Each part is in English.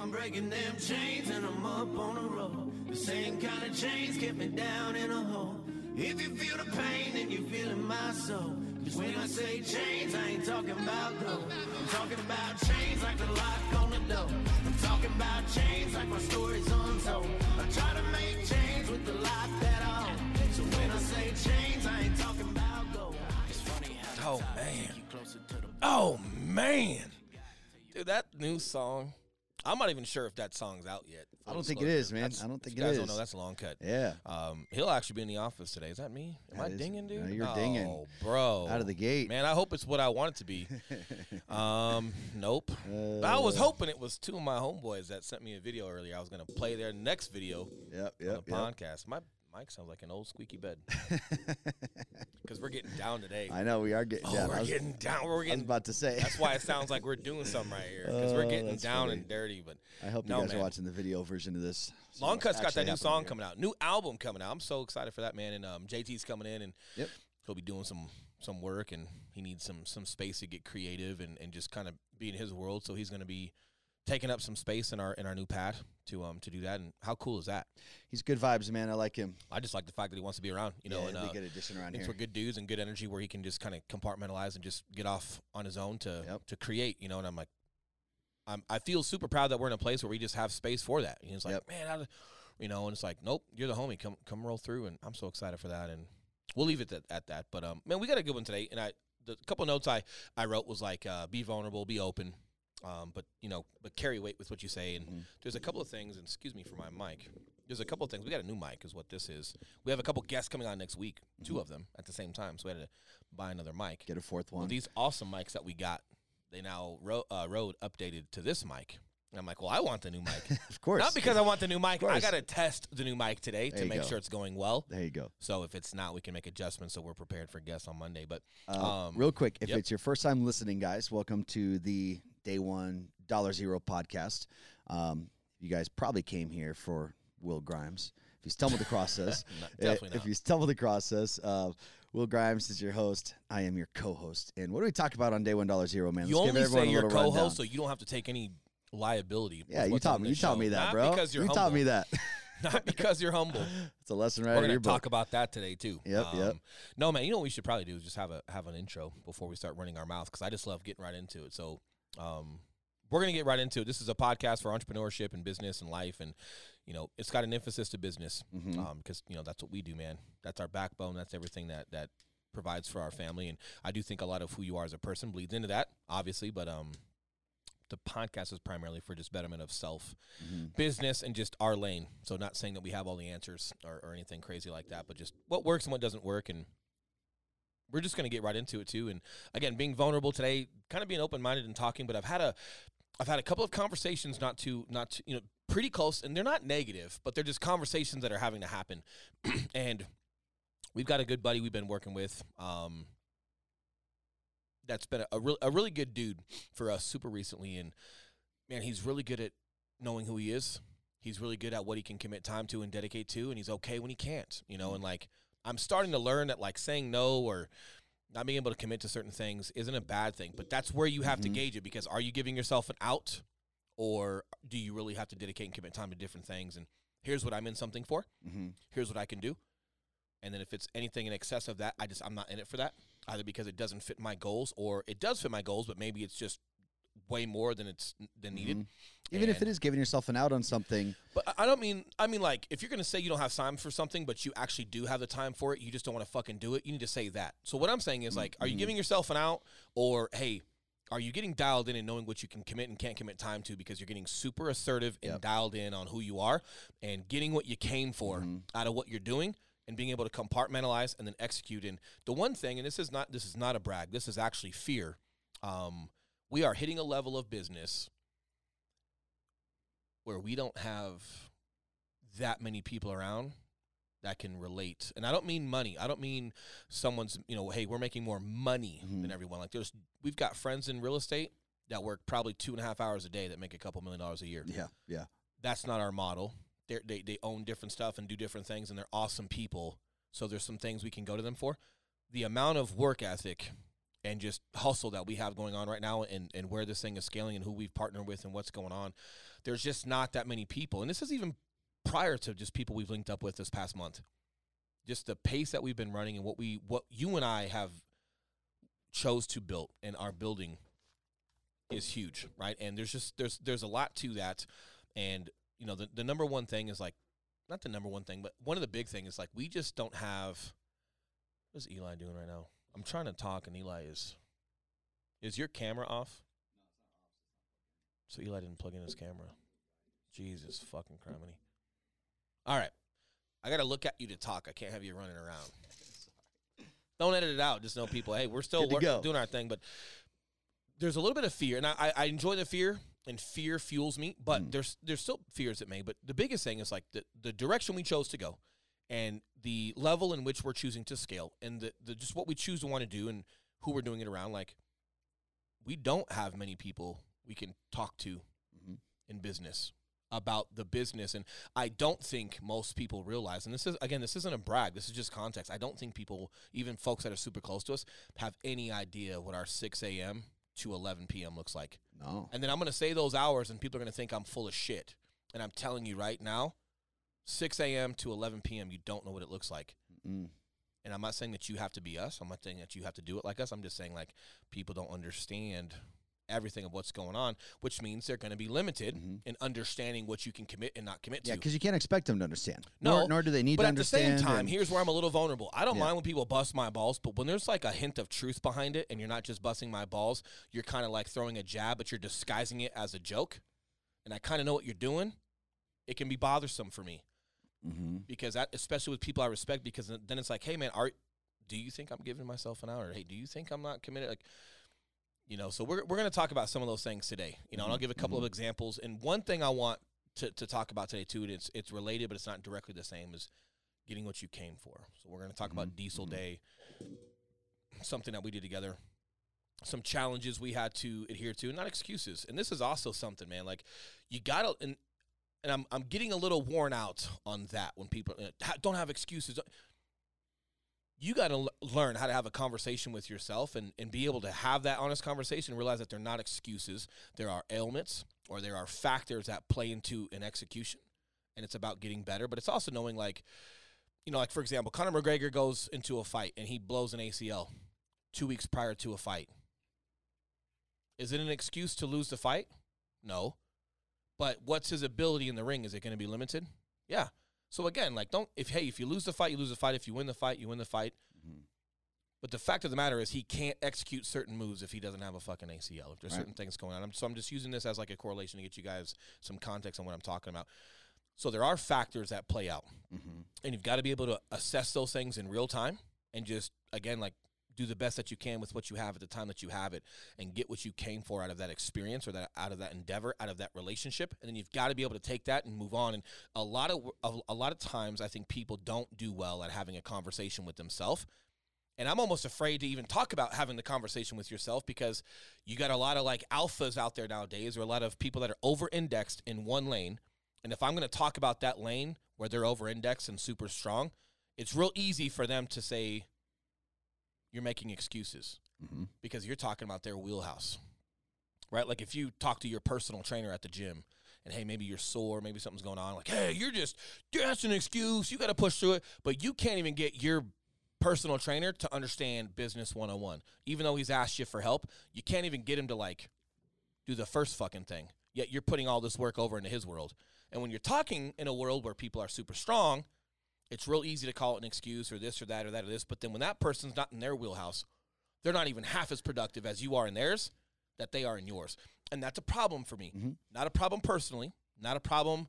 I'm breaking them chains and I'm up on the road. The same kind of chains kept me down in a hole. If you feel the pain, then you feel in my soul. Cause when I say chains, I ain't talking about gold. I'm talking about chains like the lock on the door. I'm talking about chains like my story's untold. I try to make change with the life that I own. So when I say chains, I ain't talking about gold. It's funny how Oh, man. you closer to the Oh man, dude, that new song. I'm not even sure if that song's out yet. I don't think it is, man. That's- I don't think you it guys Don't know that's a long cut. Yeah. Um, he'll actually be in the office today. Is that me? Am That I is- dinging, dude? no, you're Oh, dinging. bro. Out of the gate. man. I hope it's what I want it to be. um, nope. Uh, I was hoping it was two of my homeboys that sent me a video earlier. I was gonna play their next video Yep, on yep, the yep. podcast. My sounds like an old squeaky bed because we're getting down today. I know we are getting oh, down. we're was, getting down. We're I was getting about to say. that's why it sounds like we're doing something right here because we're Oh, getting that's down funny. and dirty. But I hope you No, guys man. are watching the video version of this. So Long Cut's got that new song here. coming out, new album coming out. I'm so excited for that man. And um, JT's coming in and Yep. he'll be doing some some work and he needs some some space to get creative and, and just kind of be in his world. So he's going to be taking up some space in our in our new pad to um to do that. And how cool is that? He's good vibes, man. I like him. I just like the fact that he wants to be around. You know, yeah, and uh, good addition around here. we're good dudes and good energy where he can just kind of compartmentalize and just get off on his own to Yep. to create, you know. And I'm like, I'm I feel super proud that we're in a place where we just have space for that. And it's like, Yep. man, I, you know, and it's like, nope, you're the homie. Come come roll through, and I'm so excited for that. And we'll leave it at, at that. But um, man, we got a good one today. And I the couple notes I I wrote was like, uh, be vulnerable, be open. Um, but you know, but carry weight with what you say. And Mhm. there's a couple of things. And excuse me for my mic. There's a couple of things. We got a new mic, is what this is. We have a couple guests coming on next week, 2 of them at the same time. So we had to buy another mic. Get a fourth Well, one. these awesome mics that we got, they now ro- uh, Rode updated to this mic. And I'm like, well, I want the new mic. of course. Not because I want the new mic. I got to test the new mic today There to make go. sure it's going well. There you go. So if it's not, we can make adjustments so we're prepared for guests on Monday. But Uh, Um, real quick, if yep. it's your first time listening, guys, welcome to the Day One Dollar Zero podcast. Um, you guys probably came here for Will Grimes. If you stumbled across us, definitely if you stumbled across us, uh, Will Grimes is your host. I am your co-host. And what do we talk about on Day One Dollar Zero, man? you Let's give only everyone say you're co-host, so you don't have to take any liability. Yeah, you taught me. You taught me that, Not bro. Because you're you humble. taught me that. Not because you're humble. it's a lesson right We're gonna talk book. about that today too. Yep, yep. No, man. You know what we should probably do is just have a have an intro before we start running our mouth because I just love getting right into it. So, um, we're gonna get right into it. This is a podcast for entrepreneurship and business and life, and you know, it's got an emphasis to business Mhm. um, because you know that's what we do, man. That's our backbone. That's everything that that provides for our family, and I do think a lot of who you are as a person bleeds into that, obviously. But um, the podcast is primarily for just betterment of self Mhm. business and just our lane. So not saying that we have all the answers or, or anything crazy like that, but just what works and what doesn't work and we're just going to get right into it too. And again being vulnerable today kind of being open-minded and talking but i've had a i've had a couple of conversations not too not too, you know pretty close and they're not negative but they're just conversations that are having to happen. And we've got a good buddy we've been working with um that's been a, a, real, a really good dude for us super recently and man he's really good at knowing who he is. He's really good at what he can commit time to and dedicate to and he's okay when he can't you know and like i'm starting to learn that like saying no or not being able to commit to certain things isn't a bad thing but that's where you have to Mhm. gauge it because are you giving yourself an out or do you really have to dedicate and commit time to different things and here's what i'm in something for Mhm. here's what i can do and then if it's anything in excess of that i just i'm not in it for that either because it doesn't fit my goals or it does fit my goals but maybe it's just way more than it's than needed Mhm. Even if it is giving yourself an out on something, but I- don't mean I mean like if you're gonna say you don't have time for something, but you actually do have the time for it, you just don't want to fucking do it. You need to say that. So what I'm saying is like, are you Mhm. giving yourself an out, or hey, are you getting dialed in and knowing what you can commit and can't commit time to because you're getting super assertive and Yep. dialed in on who you are and getting what you came for Mhm. out of what you're doing and being able to compartmentalize and then execute. And the one thing, and this is not this is not a brag, this is actually fear. Um, we are hitting a level of business where we don't have that many people around that can relate. And I don't mean money. I don't mean someone's, you know, hey, we're making more money than Mhm. everyone. Like there's we've got friends in real estate that work probably two and a half hours a day that make a couple million dollars a year. yeah, yeah. That's not our model. They're, they they own different stuff and do different things and they're awesome people. So there's some things we can go to them for. The amount of work ethic and just hustle that we have going on right now and, and where this thing is scaling and who we've partnered with and what's going on, there's just not that many people. And this is even prior to just people we've linked up with this past month. Just the pace that we've been running and what we what you and I have chose to build and are building is huge, right? And there's just there's there's a lot to that. And you know, the, the number one thing is like not the number one thing, but one of the big things is like we just don't have what is Eli doing right now? I'm trying to talk and Eli is is your camera off? So Eli didn't plug in his camera. Jesus fucking criminy. All right. I gotta look at you to talk. I can't have you running around. Don't edit it out. Just know people, hey, we're still work, doing our thing, but there's a little bit of fear, and I, I- enjoy the fear, and fear fuels me. But Mm. there's there's still fears at me. But the biggest thing is like the the direction we chose to go, and the level in which we're choosing to scale, and the, the just what we choose to want to do, and who we're doing it around. Like, we don't have many people we can talk to Mhm. in business about the business and i don't think most people realize and this is again this isn't a brag this is just context i don't think people even folks that are super close to us have any idea what our 6 a.m to 11 p.m looks like No. and then i'm going to say those hours and people are going to think i'm full of shit and i'm telling you right now 6 a.m to 11 p.m you don't know what it looks like Mm. and I'm not saying that you have to be us. I'm not saying that you have to do it like us. I'm just saying like people don't understand everything of what's going on, which means they're going to be limited Mhm. in understanding what you can commit and not commit Yeah, to. because you can't expect them to understand. No, nor, nor do they need but at the same time, and- here's where I'm a little vulnerable. I don't Yeah. mind when people bust my balls, but when there's like a hint of truth behind it and you're not just busting my balls, you're kind of like throwing a jab, but you're disguising it as a joke. And I kind of know what you're doing. It can be bothersome for me Mhm. because that, especially with people I respect, because then it's like, hey man, are do you think I'm giving myself an hour? Hey, do you think I'm not committed? Like, you know, so we're we're gonna talk about some of those things today. You know, and I'll Mhm, give a couple mhm. of examples. And one thing I want to to talk about today too, and it's it's related, but it's not directly the same, is getting what you came for. So we're gonna talk about Mhm, Diesel mhm. Day, something that we did together. Some challenges we had to adhere to, not excuses. And this is also something, man. Like you gotta, and and I'm I'm getting a little worn out on that when people uh, don't have excuses. You got to l- learn how to have a conversation with yourself and, and be able to have that honest conversation. Realize that they're not excuses. There are ailments or there are factors that play into an execution, and it's about getting better. But it's also knowing, like, you know, like for example, Conor McGregor goes into a fight and he blows an ACL two weeks prior to a fight. Is it an excuse to lose the fight? No. But what's his ability in the ring? Is it going to be limited? Yeah. So again, like don't if hey, if you lose the fight, you lose the fight. If you win the fight, you win the fight. Mhm. But the fact of the matter is he can't execute certain moves if he doesn't have a fucking ACL. If there's Right. certain things going on. I'm, so I'm just using this as like a correlation to get you guys some context on what I'm talking about. So there are factors that play out Mhm. and you've got to be able to assess those things in real time and just again like do the best that you can with what you have at the time that you have it and get what you came for out of that experience or that out of that endeavor out of that relationship. And then you've got to be able to take that and move on. And a lot of a, lot of times i think people don't do well at having a conversation with themselves. And i'm almost afraid to even talk about having the conversation with yourself because you got a lot of like alphas out there nowadays or a lot of people that are over indexed in one lane. And if i'm going to talk about that lane where they're over indexed and super strong it's real easy for them to say you're making excuses Mhm. because you're talking about their wheelhouse. Right? Like if you talk to your personal trainer at the gym and hey, maybe you're sore, maybe something's going on, like, hey, you're just that's an excuse, you gotta push through it. But you can't even get your personal trainer to understand business 101. Even though he's asked you for help, you can't even get him to like do the first fucking thing. Yet you're putting all this work over into his world. And when you're talking in a world where people are super strong, it's real easy to call it an excuse or this or that or that or this. But then when that person's not in their wheelhouse, they're not even half as productive as you are in theirs that they are in yours. And that's a problem for me. Mhm. Not a problem personally, not a problem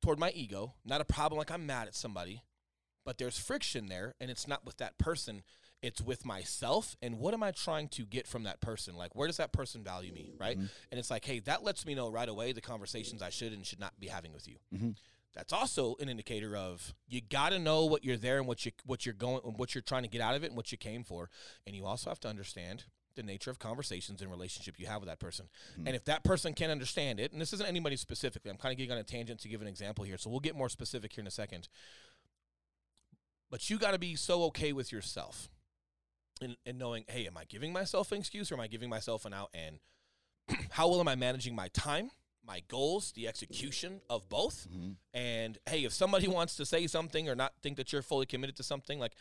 toward my ego, not a problem like I'm mad at somebody, but there's friction there and it's not with that person, it's with myself and what am I trying to get from that person? Like where does that person value me, right? Mhm. And it's like, hey, that lets me know right away the conversations I should and should not be having with you. Mhm. That's also an indicator of you got to know what you're there and what you what you're going and what you're trying to get out of it and what you came for, and you also have to understand the nature of conversations and relationship you have with that person. Mhm. And if that person can't understand it, and this isn't anybody specifically, I'm kind of getting on a tangent to give an example here, so we'll get more specific here in a second. But you got to be so okay with yourself and, and knowing, hey, am I giving myself an excuse or am I giving myself an out? And how well am I managing my time, my goals, the execution of both? Mm-hmm. And hey, if somebody wants to say something or not think that you're fully committed to something, like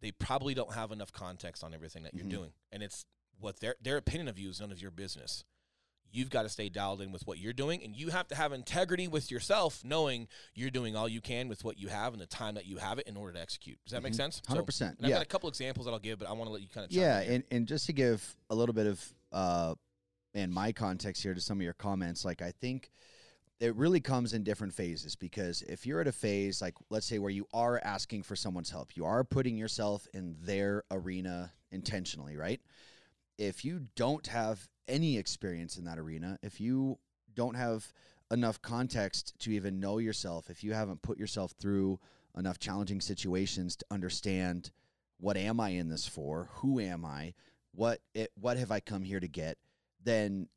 they probably don't have enough context on everything that you're Mhm. doing. And it's what their their opinion of you is none of your business. You've got to stay dialed in with what you're doing, and you have to have integrity with yourself, knowing you're doing all you can with what you have and the time that you have it in order to execute. Does that make Mhm. sense? 100%, and I've got a couple examples that I'll give, but I want to let you kind of. Yeah, and, and just to give a little bit of uh and my context here to some of your comments, like I think it really comes in different phases because if you're at a phase like let's say where you are asking for someone's help, you are putting yourself in their arena intentionally, right? If you don't have any experience in that arena, if you don't have enough context to even know yourself, if you haven't put yourself through enough challenging situations to understand what am I in this for? Who am I? What it, what have I come here to get? Then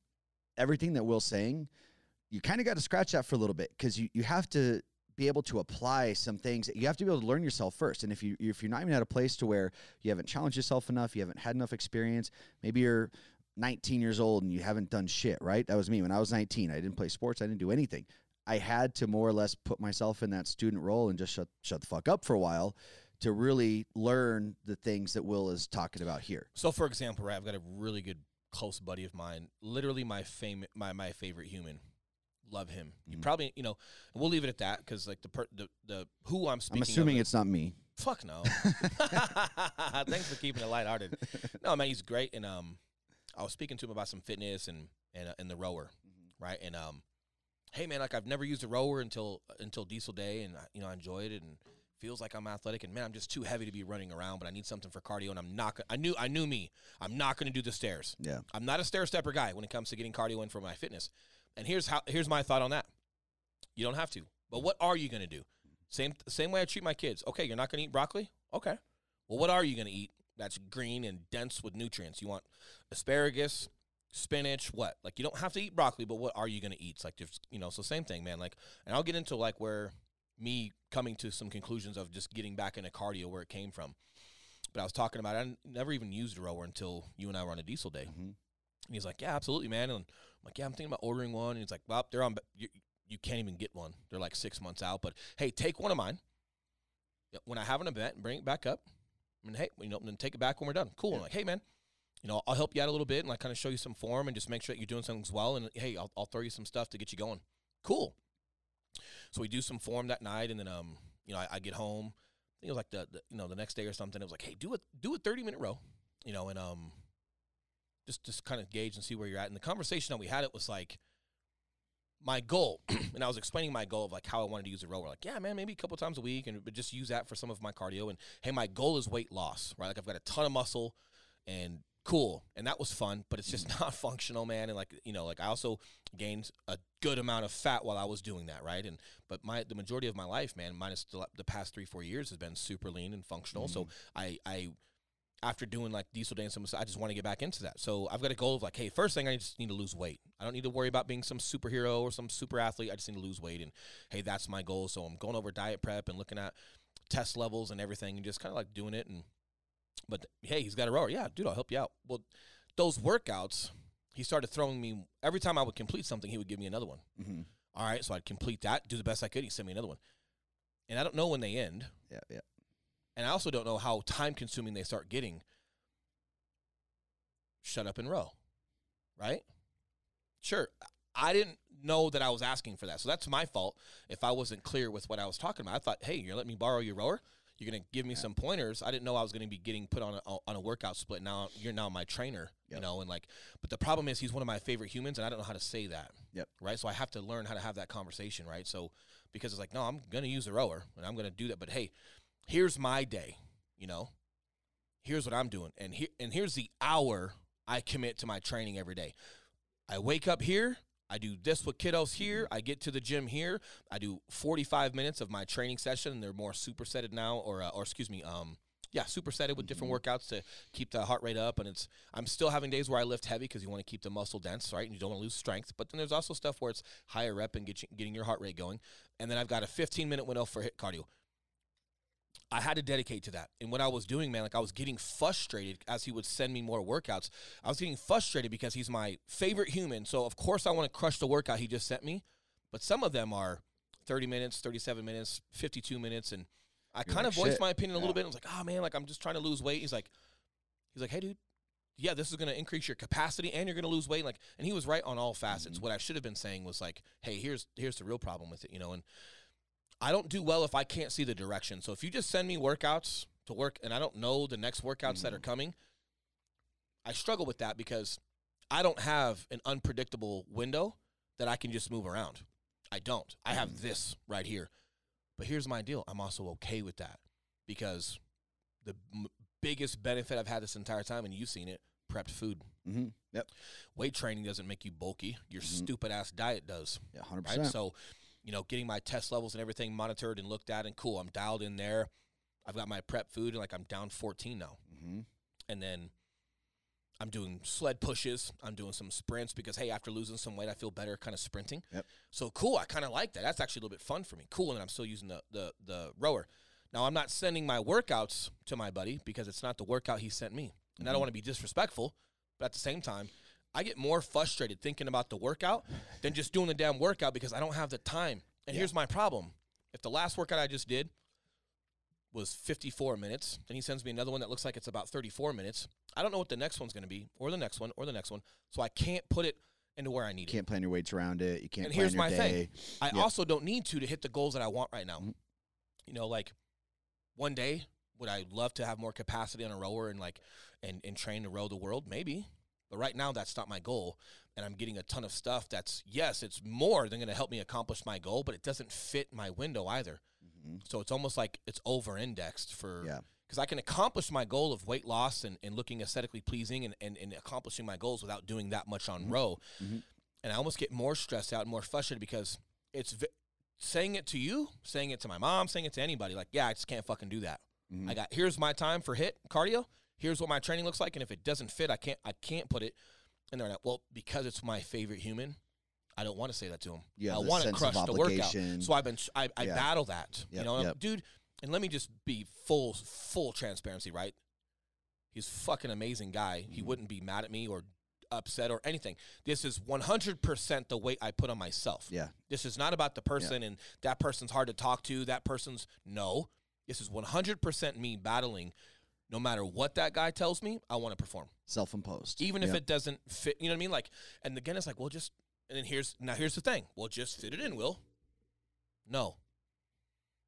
everything that Will's saying, you kind of got to scratch that for a little bit because you, you have to be able to apply some things. You have to be able to learn yourself first. And if you if you're not even at a place to where you haven't challenged yourself enough, you haven't had enough experience, maybe you're 19 years old and you haven't done shit, right? That was me when I was 19. I didn't play sports, I didn't do anything. I had to more or less put myself in that student role and just shut shut the fuck up for a while to really learn the things that Will is talking about here. So, for example, right, I've got a really good close buddy of mine, literally my fame, my my favorite human. Love him. You Mhm. probably, you know, we'll leave it at that because, like, the per, the the who I'm speaking. I'm assuming it's not me. Fuck no. Thanks for keeping it lighthearted. No, man, he's great. And um, I was speaking to him about some fitness and and uh, and the rower, right? And um, hey, man, like I've never used a rower until until Diesel Day, and I- you know I enjoyed it and feels like I'm athletic. And man, I'm just too heavy to be running around, but I need something for cardio. And I'm not. Gonna, I knew I knew me. I'm not going to do the stairs. Yeah. I'm not a stair stepper guy when it comes to getting cardio in for my fitness. And here's how here's my thought on that. You don't have to. But what are you going to do? Same same way I treat my kids. Okay, you're not going to eat broccoli? Okay. Well, what are you going to eat that's green and dense with nutrients? You want asparagus, spinach, what? Like you don't have to eat broccoli, but what are you going to eat? It's like just, you know, so same thing, man. Like and I'll get into like where me coming to some conclusions of just getting back into cardio where it came from. But I was talking about I never even used a rower until you and I were on a diesel day. Mhm. And he's like, "Yeah, absolutely, man." And I'm like, "Yeah, I'm thinking about ordering one." And he's like, "Well, they're on. You, you can't even get one. They're like six months out. But hey, take one of mine. When I have an event, and bring it back up. And hey, you know, then take it back when we're done. Cool. I'm like, hey, man, you know, I'll help you out a little bit and like kind of show you some form and just make sure that you're doing something well. And hey, I'll, I'll throw you some stuff to get you going. Cool. So we do some form that night, and then um, you know, I, I get home. I think it was like the, the you know the next day or something. It was like, hey, do a do a 30 minute row. You know, and um, just just kind of gauge and see where you're at. And the conversation that we had it was like my goal, and I was explaining my goal of like how I wanted to use a rower. Like, yeah, man, maybe a couple times a week, and but just use that for some of my cardio. And hey, my goal is weight loss, right? Like I've got a ton of muscle, and cool, and that was fun, but it's just not functional, man. And like you know, like I also gained a good amount of fat while I was doing that, right? And but my the majority of my life, man, minus the, the past three four years, has been super lean and functional. So mm-hmm. I I after doing like diesel day and some, I just want to get back into that. So I've got a goal of like, hey, first thing I just need to lose weight. I don't need to worry about being some superhero or some super athlete. I just need to lose weight, and hey, that's my goal. So I'm going over diet prep and looking at test levels and everything, and just kind of like doing it. And but hey, he's got a rower. Yeah, dude, I'll help you out. Well, those workouts, he started throwing me every time I would complete something, he would give me another one. Mhm. All right, so I'd complete that, do the best I could. He sent me another one, and I don't know when they end. Yeah, yeah. And I also don't know how time consuming they start getting. Shut up and row. Right? Sure. I didn't know that I was asking for that. So that's my fault if I wasn't clear with what I was talking about. I thought, hey, you're letting me borrow your rower? You're to give me some pointers. I didn't know I was to be getting put on a, on a workout split. Now you're now my trainer, you know, and like, but the problem is he's one of my favorite humans and I don't know how to say that. Yep. Right. So I have to learn how to have that conversation. Right. So because it's like, no, I'm to use a rower and I'm to do that. But hey, here's my day, you know, here's what I'm doing. And here, and here's the hour I commit to my training every day. I wake up here. I do this with kiddos here. I get to the gym here. I do 45 minutes of my training session. And they're more supersetted now, or uh, or excuse me, um, yeah, supersetted with different workouts to keep the heart rate up. And it's I'm still having days where I lift heavy because you want to keep the muscle dense, right? And you don't want to lose strength. But then there's also stuff where it's higher rep and get you, getting your heart rate going. And then I've got a 15 minute window for hit cardio. I had to dedicate to that. And what I was doing, man, like I was getting frustrated as he would send me more workouts. I was getting frustrated because he's my favorite human. So of course I want to crush the workout he just sent me. But some of them are 30 minutes, 37 minutes, 52 minutes. And I You're kind like, of voiced "Shit." my opinion a little Yeah. bit. I was like, oh man, like I'm just trying to lose weight. He's like, he's like, hey dude, yeah, this is going to increase your capacity and you're going to lose weight. Like, and he was right on all facets. Mhm. What I should have been saying was like, hey, here's here's the real problem with it, you know. And I don't do well if I can't see the direction. So if you just send me workouts to work and I don't know the next workouts that are coming, I struggle with that because I don't have an unpredictable window that I can just move around. I don't. I have this right here. But here's my deal. I'm also okay with that because the m- biggest benefit I've had this entire time, and you've seen it, prepped food. Mm-hmm. Yep. Weight training doesn't make you bulky. Your Mhm. stupid ass diet does Yeah, hundred right? percent. So, you know, getting my test levels and everything monitored and looked at and cool. I'm dialed in there. I've got my prep food and like I'm down 14 now. Mm-hmm. And then I'm doing sled pushes. I'm doing some sprints because hey, after losing some weight, I feel better kind of sprinting. Yep. So cool. I kind of like that. That's actually a little bit fun for me. Cool. And I'm still using the the the rower. Now I'm not sending my workouts to my buddy because it's not the workout he sent me. And I Mhm. don't want to be disrespectful, but at the same time, I get more frustrated thinking about the workout than just doing the damn workout because I don't have the time. And Yeah. here's my problem. If the last workout I just did was 54 minutes, then he sends me another one that looks like it's about 34 minutes. I don't know what the next one's going to be, or the next one, or the next one. So I can't put it into where I need You it. can't plan your weights around it. You can't. And plan here's your my day. thing. I Yeah. also don't need to to hit the goals that I want right now. Mhm. You know, like one day would I love to have more capacity on a rower and like and and train to row the world? Maybe. But right now that's not my goal. And I'm getting a ton of stuff that's yes, it's more than gonna help me accomplish my goal, but it doesn't fit my window either. Mhm. So it's almost like it's over indexed for Yeah. because I can accomplish my goal of weight loss and, and looking aesthetically pleasing and, and, and accomplishing my goals without doing that much on Mhm. row. Mhm. And I almost get more stressed out and more frustrated because it's v- saying it to you, saying it to my mom, saying it to anybody. Like, yeah, I just can't fucking do that. Mhm. I got here's my time for hit cardio. Here's what my training looks like, and if it doesn't fit, I can't I can't put it in there. Well, because it's my favorite human, I don't want to say that to him. Yeah, I want to crush the workout. So I've been I, I Yeah. battle that. you know, yep. dude. And let me just be full full transparency, right? He's fucking amazing guy. He Mhm. wouldn't be mad at me or upset or anything. This is 100% the weight I put on myself. Yeah. This is not about the person and that person's hard to talk to. That person's no. This is 100% me battling. No matter what that guy tells me, I want to perform, Self-imposed. even if it doesn't fit. You know what I mean? Like, and again, it's like, well, just and then here's now here's the thing. Well, just fit it in, Will. No.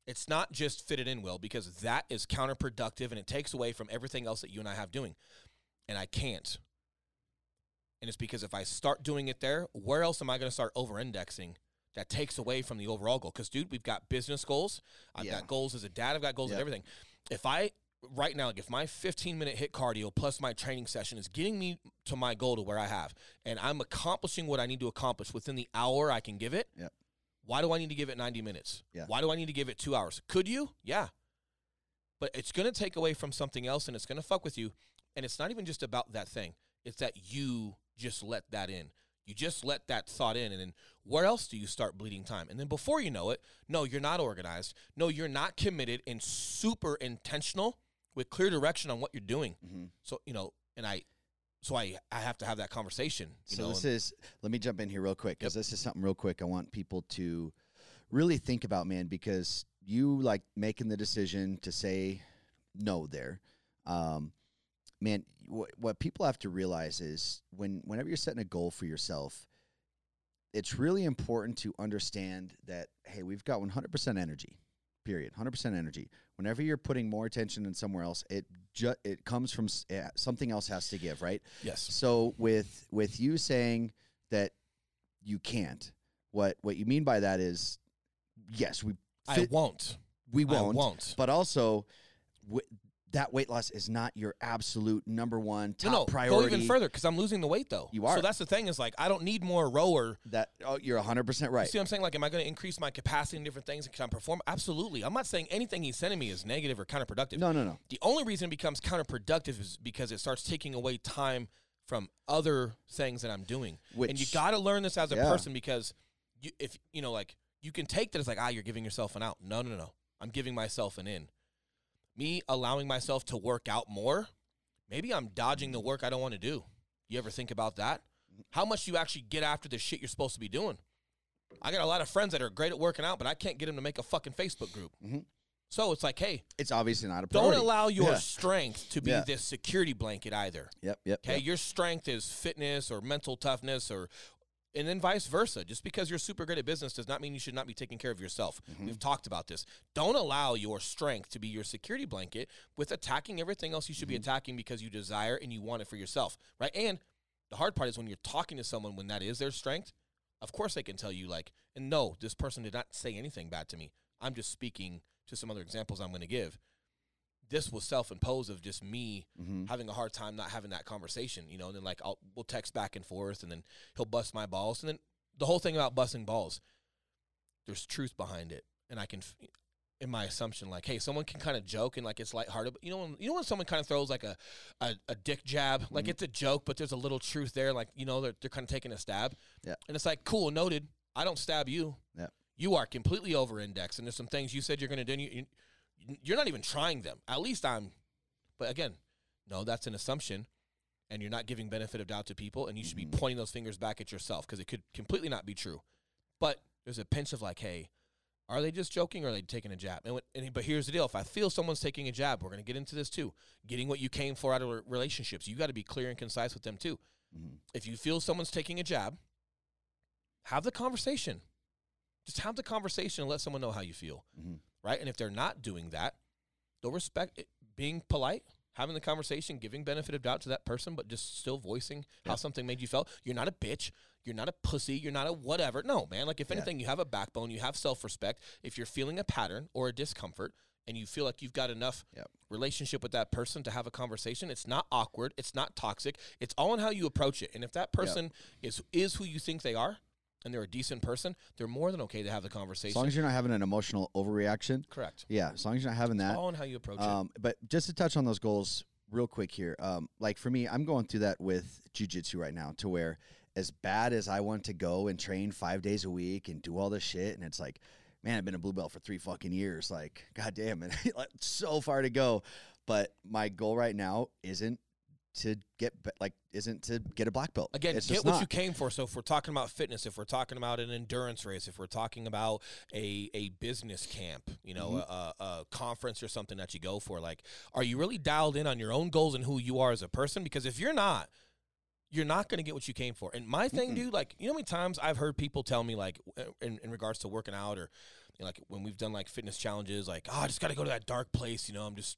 It's not just fit it in, Will, because that is counterproductive and it takes away from everything else that you and I have doing. And I can't. And it's because if I start doing it there, where else am I going to start over indexing that takes away from the overall goal? Because, dude, we've got business goals. I've Yeah. got goals as a dad. I've got goals Yep. and everything. If I, right now, like if my 15 minute hit cardio plus my training session is getting me to my goal to where I have, and I'm accomplishing what I need to accomplish within the hour I can give it, Yep. why do I need to give it 90 minutes? Yeah. Why do I need to give it two hours? Could you? Yeah. But it's going to take away from something else and it's going to fuck with you. And it's not even just about that thing, it's that you just let that in. You just let that thought in, and then where else do you start bleeding time? And then before you know it, no, you're not organized. No, you're not committed and super intentional with clear direction on what you're doing. Mhm. So you know, and I, so I, I have to have that conversation. You So know, this is. Let me jump in here real quick because this is something real quick. I want people to really think about, man, because you like making the decision to say no there. Um, man, what, what people have to realize is when whenever you're setting a goal for yourself, it's really important to understand that hey, we've got 100% energy. Period. 100% energy. Whenever you're putting more attention in somewhere else, it ju- it comes from s- eh, something else has to give, right? yes, So with with you saying that you can't, what what you mean by that is, yes, we I fit- won't. we I won't, won't. but also w- that weight loss is not your absolute number one top no, no, priority. Go even further because I'm losing the weight though. You are. So that's the thing is like I don't need more rower. That oh, you're 100 percent You right. see what I'm saying? Like, am I going to increase my capacity in different things and can I perform? Absolutely. I'm not saying anything he's sending me is negative or counterproductive. No, no, no. The only reason it becomes counterproductive is because it starts taking away time from other things that I'm doing. Which and you got to learn this as a yeah. person because you, if you know, like you can take that as like, ah, you're giving yourself an out. No, no, no. I'm giving myself an in. Me allowing myself to work out more, maybe I'm dodging the work I don't want to do. You ever think about that? How much you actually get after the shit you're supposed to be doing? I got a lot of friends that are great at working out, but I can't get them to make a fucking Facebook group. Mhm. So it's like, hey, It's obviously not a don't allow your Yeah. strength to be Yeah. this security blanket either. Yep, yep. Okay, yep. your strength is fitness or mental toughness or and then vice versa. Just because you're super great at business does not mean you should not be taking care of yourself. Mm-hmm. We've talked about this. Don't allow your strength to be your security blanket with attacking everything else you should be Mm-hmm. attacking because you desire and you want it for yourself, right? And the hard part is when you're talking to someone when that is their strength, of course they can tell you like, and no, this person did not say anything bad to me. I'm just speaking to some other examples I'm going to give. This was self-imposed of just me Mhm. having a hard time not having that conversation, you know, and then like I'll we'll text back and forth and then he'll bust my balls and then the whole thing about busting balls, there's truth behind it. And I can f- in my assumption, like, hey, someone can kind of joke and like it's lighthearted, but you know when you know when someone kind of throws like a, a, a dick jab, like Mhm. it's a joke, but there's a little truth there, like, you know, they're they're kind of taking a stab. Yeah. And it's like, cool, noted. I don't stab you. Yeah. You are completely over indexed and there's some things you said you're gonna do and you, you you're not even trying them. At least I'm but again, no, that's an assumption, and you're not giving benefit of doubt to people, and you should be Mhm. pointing those fingers back at yourself because it could completely not be true. But there's a pinch of like, hey, are they just joking or are they taking a jab? And, and but here's the deal: if I feel someone's taking a jab, we're gonna get into this too. Getting what you came for out of relationships, you got to be clear and concise with them too. Mhm. If you feel someone's taking a jab, have the conversation. Just have the conversation and let someone know how you feel Mhm. Right? And if they're not doing that, they'll respect it, being polite, having the conversation, giving benefit of doubt to that person, but just still voicing how something made you feel. You're not a bitch. You're not a pussy. You're not a whatever. No, man. Like if Yeah. anything, you have a backbone. You have self respect. If you're feeling a pattern or a discomfort. And you feel like you've got enough Yep. relationship with that person to have a conversation. It's not awkward. It's not toxic. It's all in how you approach it. And if that person is is who you think they are, and they're a decent person, they're more than okay to have the conversation. As long as you're not having an emotional overreaction. Correct. Yeah, as long as you're not having that. all in how you approach it. Um, but just to touch on those goals real quick here, um, like for me, I'm going through that with jujitsu right now, to where as bad as I want to go and train five days a week and do all this shit, and it's like, man, I've been a blue belt for three fucking years. Like, goddamn, and like so far to go. But my goal right now isn't to get like isn't to get a black belt. Again, it's get what not. you came for. So if we're talking about fitness, if we're talking about an endurance race, if we're talking about a a business camp, you know, Mm-hmm. a, a conference or something that you go for, like, are you really dialed in on your own goals and who you are as a person? Because if you're not, you're not going to get what you came for. And my thing, Mm-mm. dude, like, you know how many times I've heard people tell me, like, in, in regards to working out or, you know, like, when we've done, like, fitness challenges, like, oh, I just got to go to that dark place, you know, I'm just,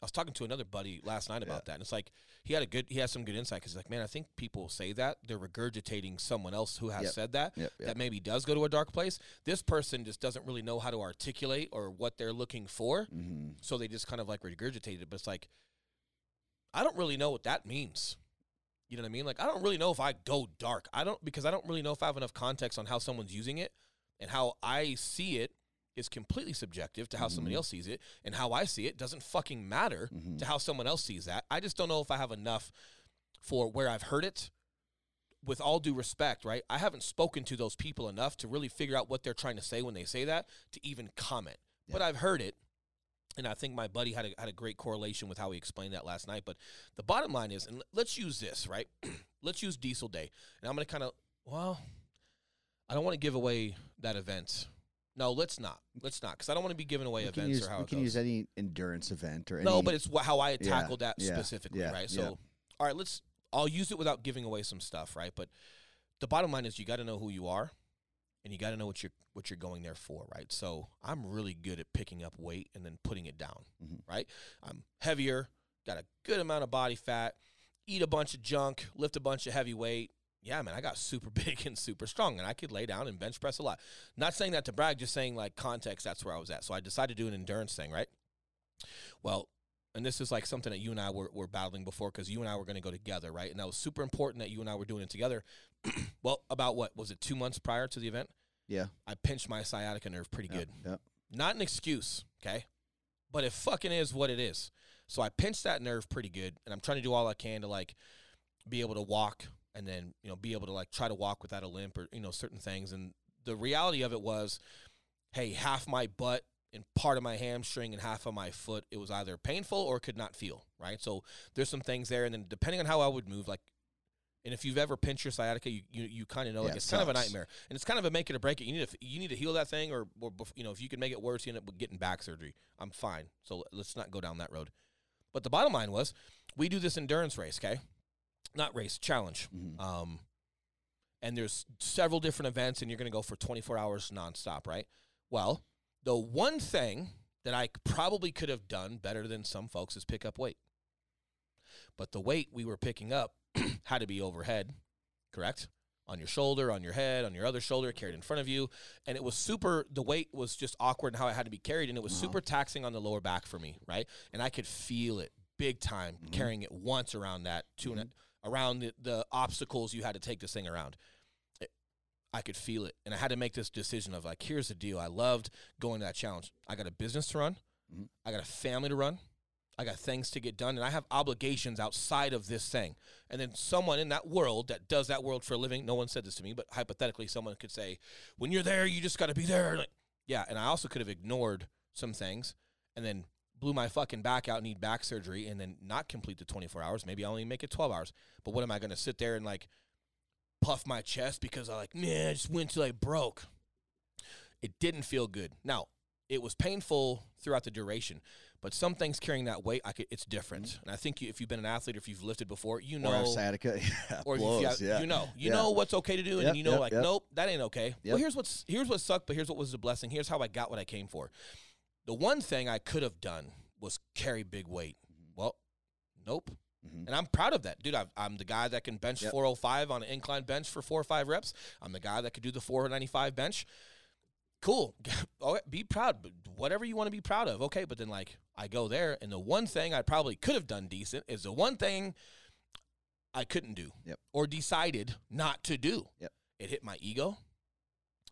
I was talking to another buddy last night about that. And it's like, he had a good, he has some good insight because he's like, man, I think people say that. They're regurgitating someone else who has Yep. said that, Yep, yep. that maybe does go to a dark place. This person just doesn't really know how to articulate or what they're looking for. Mhm. So they just kind of like regurgitate it. But it's like, I don't really know what that means. You know what I mean? Like, I don't really know if I go dark. I don't, because I don't really know if I have enough context on how someone's using it and how I see it is completely subjective to how somebody Mhm. else sees it. And how I see it doesn't fucking matter Mhm. to how someone else sees that. I just don't know if I have enough for where I've heard it. With all due respect, right? I haven't spoken to those people enough to really figure out what they're trying to say when they say that to even comment. But I've heard it, and I think my buddy had a, had a great correlation with how he explained that last night. But the bottom line is, and let's use this, right? let's use Diesel Day, and I'm going to kind of, well, I don't want to give away that event. No, let's not. Let's not, because I don't want to be giving away We events use or how we it can goes. use any endurance event or No, but it's wh- how I Yeah, tackled that yeah, specifically, yeah, right? yeah. So, all right, let's. I'll use it without giving away some stuff, right? But the bottom line is, you got to know who you are, and you got to know what you're what you're going there for, right? So, I'm really good at picking up weight and then putting it down, Mhm. right? I'm heavier, got a good amount of body fat, eat a bunch of junk, lift a bunch of heavy weight. Yeah, man, I got super big and super strong, and I could lay down and bench press a lot. Not saying that to brag, just saying like context. That's where I was at. So I decided to do an endurance thing, right? Well, and this is like something that you and I were, were battling before because you and I were going to go together, right? And that was super important that you and I were doing it together. well, about what was it? Two months prior to the event, yeah, I pinched my sciatica nerve pretty good. yeah. Not an excuse, okay? But it fucking is what it is. So I pinched that nerve pretty good, and I'm trying to do all I can to like be able to walk and then, you know, be able to like try to walk without a limp or, you know, certain things. And the reality of it was, hey, half my butt and part of my hamstring and half of my foot, it was either painful or could not feel, right? So there's some things there. And then depending on how I would move, like, and if you've ever pinched your sciatica, you you, you kind of know Yeah, like it it's kind of a nightmare, and it's kind of a make it or break it. You need to you need to heal that thing, or, or you know if you can make it worse, you end up getting back surgery. I'm fine, so let's not go down that road. But the bottom line was, we do this endurance race, okay? Not race, challenge. Mhm. Um, and there's several different events, and you're going to go for 24 hours nonstop, right? Well, the one thing that I probably could have done better than some folks is pick up weight. But the weight we were picking up had to be overhead, correct? On your shoulder, on your head, on your other shoulder, carried in front of you. And it was super, the weight was just awkward and how it had to be carried. And it was Wow. super taxing on the lower back for me, right? And I could feel it big time Mhm. carrying it once around that, two and a, around the, the obstacles you had to take this thing around. It- I could feel it. And I had to make this decision of like, here's the deal. I loved going to that challenge. I got a business to run, Mhm. I got a family to run. I got things to get done, and I have obligations outside of this thing. And then someone in that world that does that world for a living, no one said this to me, but hypothetically, someone could say, when you're there, you just got to be there. Like, yeah, and I also could have ignored some things and then blew my fucking back out, need back surgery, and then not complete the 24 hours. Maybe I'll only make it 12 hours. But what am I going to sit there and like puff my chest because I like, man, I just went till I broke? It didn't feel good. Now, it was painful throughout the duration, but some things carrying that weight, I could, it's different. Mm-hmm. And I think you, if you've been an athlete or if you've lifted before, you know or sciatica. Yeah, or if blows, you, have- yeah. you know, you Yeah. know what's okay to do, and Yep, you know, yep, like, yep. nope, that ain't okay. Well, here's what's here's what sucked, but here's what was the blessing. Here's how I got what I came for. The one thing I could have done was carry big weight. Well, nope. Mhm. And I'm proud of that, dude. I've, I'm the guy that can bench Yep. 405 on an incline bench for four or five reps. I'm the guy that could do the 495 bench. Cool. okay, be proud. But whatever you want to be proud of, okay. But then, like, I go there, and the one thing I probably could have done decent is the one thing I couldn't do Yep. or decided not to do. Yep. It hit my ego.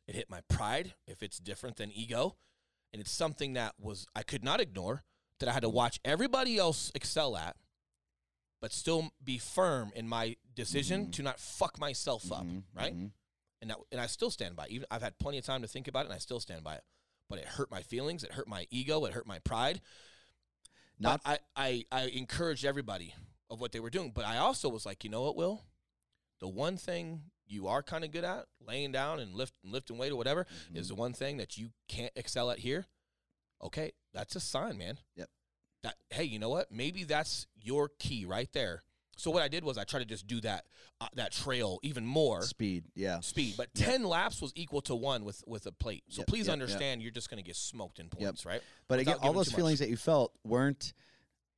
It hit my pride. If it's different than ego, and it's something that was I could not ignore that I had to watch everybody else excel at, but still be firm in my decision Mhm. to not fuck myself up, Mhm, right? mhm. And that, and I still stand by. it. Even I've had plenty of time to think about it, and I still stand by it. But it hurt my feelings. It hurt my ego. It hurt my pride. Not But I, I, I encouraged everybody of what they were doing. But I also was like, you know what, Will? The one thing you are kind of good at, laying down and lift, lifting weight or whatever, Mm-hmm. is the one thing that you can't excel at here. Okay, that's a sign, man. Yep. That hey, you know what? Maybe that's your key right there. So what I did was I tried to just do that uh, that trail even more speed. Yeah. speed, but Yep. ten laps was equal to one with with a plate. So Yep, please yep, understand, you're just going to get smoked in points, right? But again, all those feelings much. that you felt weren't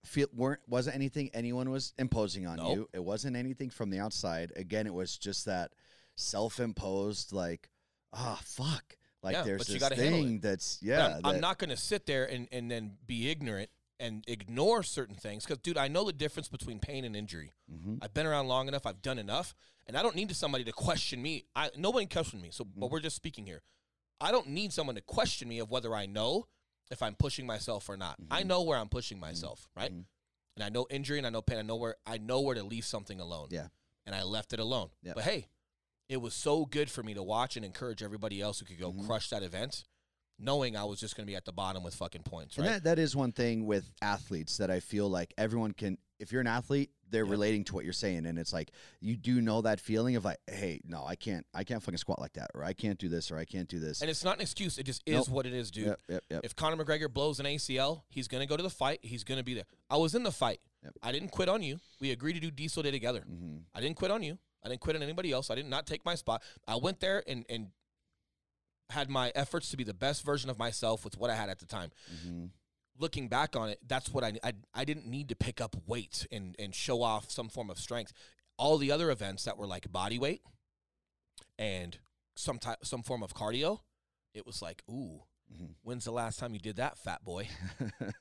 feel weren't wasn't anything anyone was imposing on Nope. you. It wasn't anything from the outside. Again, it was just that self-imposed like, ah, fuck. Like Yeah, there's this gotta handle it. thing that's yeah. I'm, I'm not going to sit there and and then be ignorant and ignore certain things because, dude, I know the difference between pain and injury. Mhm. I've been around long enough. I've done enough, and I don't need somebody to question me. I nobody questioned me. So, Mm-hmm. but we're just speaking here. I don't need someone to question me of whether I know if I'm pushing myself or not. I Mm-hmm. know where I'm pushing myself, right? Mhm. And I know injury and I know pain. I know where I know where to leave something alone. Yeah. And I left it alone. Yeah. But hey, it was so good for me to watch and encourage everybody else who could go Mhm. crush that event, knowing I was just going to be at the bottom with fucking points, And right? that, that is one thing with athletes that I feel like everyone can. If you're an athlete, they're Yep. relating to what you're saying, and it's like you do know that feeling of like, hey, no, I can't, I can't fucking squat like that, or I can't do this, or I can't do this. and it's not an excuse. It just Nope. is what it is, dude. Yep, yep, yep. If Conor McGregor blows an ACL, he's going to go to the fight. He's going to be there. I was in the fight. Yep. I didn't quit on you. We agreed to do Diesel Day together. Mhm. I didn't quit on you. I didn't quit on anybody else. I did not take my spot. I went there and, and had my efforts to be the best version of myself with what I had at the time. Mhm. Looking back on it, that's what I, I I didn't need to pick up weight and and show off some form of strength. All the other events that were like body weight and some type some form of cardio, it was like, ooh, Mhm. when's the last time you did that, fat boy?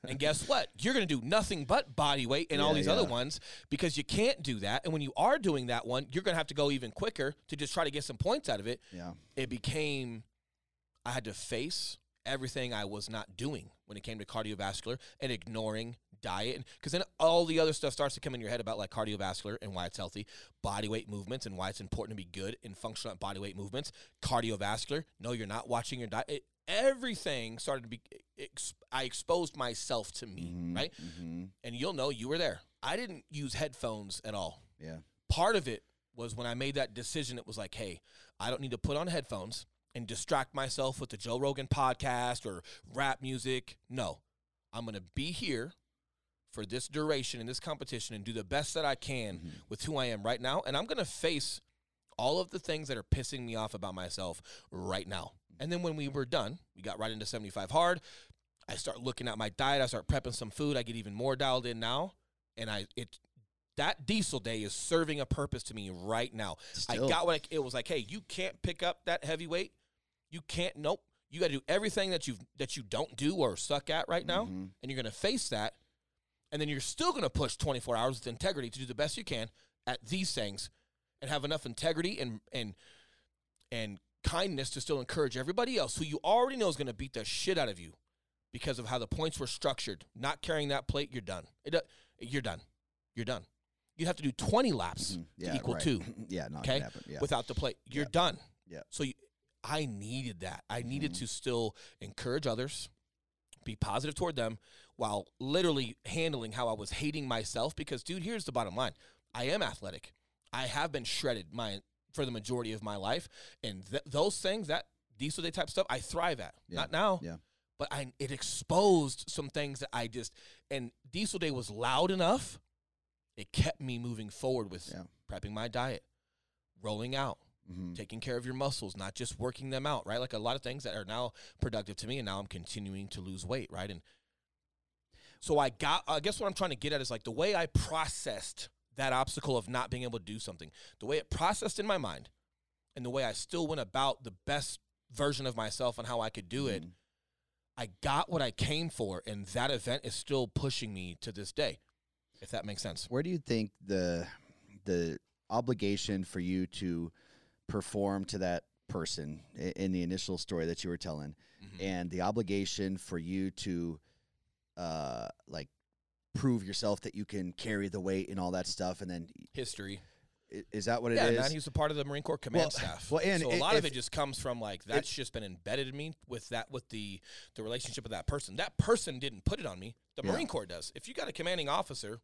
And guess what? You're going to do nothing but body weight and all Yeah, these other ones because you can't do that. And when you are doing that one, you're going to have to go even quicker to just try to get some points out of it. yeah. It became, I had to face everything I was not doing when it came to cardiovascular and ignoring diet. Because then all the other stuff starts to come in your head about like cardiovascular and why it's healthy, body weight movements and why it's important to be good in functional body weight movements, cardiovascular. No, you're not watching your diet. It, everything started to be. Ex- I exposed myself to me, Mhm, right? mhm, And you'll know you were there. I didn't use headphones at all. Yeah. Part of it was when I made that decision. It was like, hey, I don't need to put on headphones and distract myself with the Joe Rogan podcast or rap music. No, I'm gonna be here for this duration in this competition and do the best that I can Mhm. with who I am right now. And I'm going to face all of the things that are pissing me off about myself right now. And then when we were done, we got right into 75 hard. I start looking at my diet. I start prepping some food. I get even more dialed in now. And I, it, that diesel day is serving a purpose to me right now. Still. I got what I, it was like. Hey, you can't pick up that heavy weight. You can't. Nope. You got to do everything that you that you don't do or suck at right now, Mhm. and you're going to face that, and then you're still going to push 24 hours with integrity to do the best you can at these things, and have enough integrity and and and kindness to still encourage everybody else who you already know is going to beat the shit out of you because of how the points were structured. Not carrying that plate, you're done. It, do- you're done. You're done. You have to do 20 laps Mhm. to equal right. two yeah, not okay, happen. Yeah. without the plate. You're Yeah. done. Yeah. So you, I needed that. I needed Mhm. to still encourage others, be positive toward them, while literally handling how I was hating myself. Because, dude, here's the bottom line: I am athletic. I have been shredded my for the majority of my life, and th- those things, that diesel day type stuff, I thrive at. Yeah. Not now. Yeah. But I, it exposed some things that I just, and diesel day was loud enough. It kept me moving forward with Yeah. prepping my diet, rolling out, Mhm. taking care of your muscles, not just working them out, right? Like a lot of things that are now productive to me, and now I'm continuing to lose weight, right? And so I got, I guess what I'm trying to get at is like the way I processed that obstacle of not being able to do something, the way it processed in my mind, and the way I still went about the best version of myself and how I could do it. Mhm. I got what I came for, and that event is still pushing me to this day, if that makes sense. Where do you think the the obligation for you to perform to that person in the initial story that you were telling, Mhm. and the obligation for you to, uh, like, prove yourself that you can carry the weight and all that stuff, and then History. is that what it yeah, is? man, he was a part of the Marine Corps command Well- staff. well, and so a i- lot of it just comes from like that's just been embedded in me with that with the the relationship with that person. That person didn't put it on me. The Yeah. Marine Corps does. If you got a commanding officer,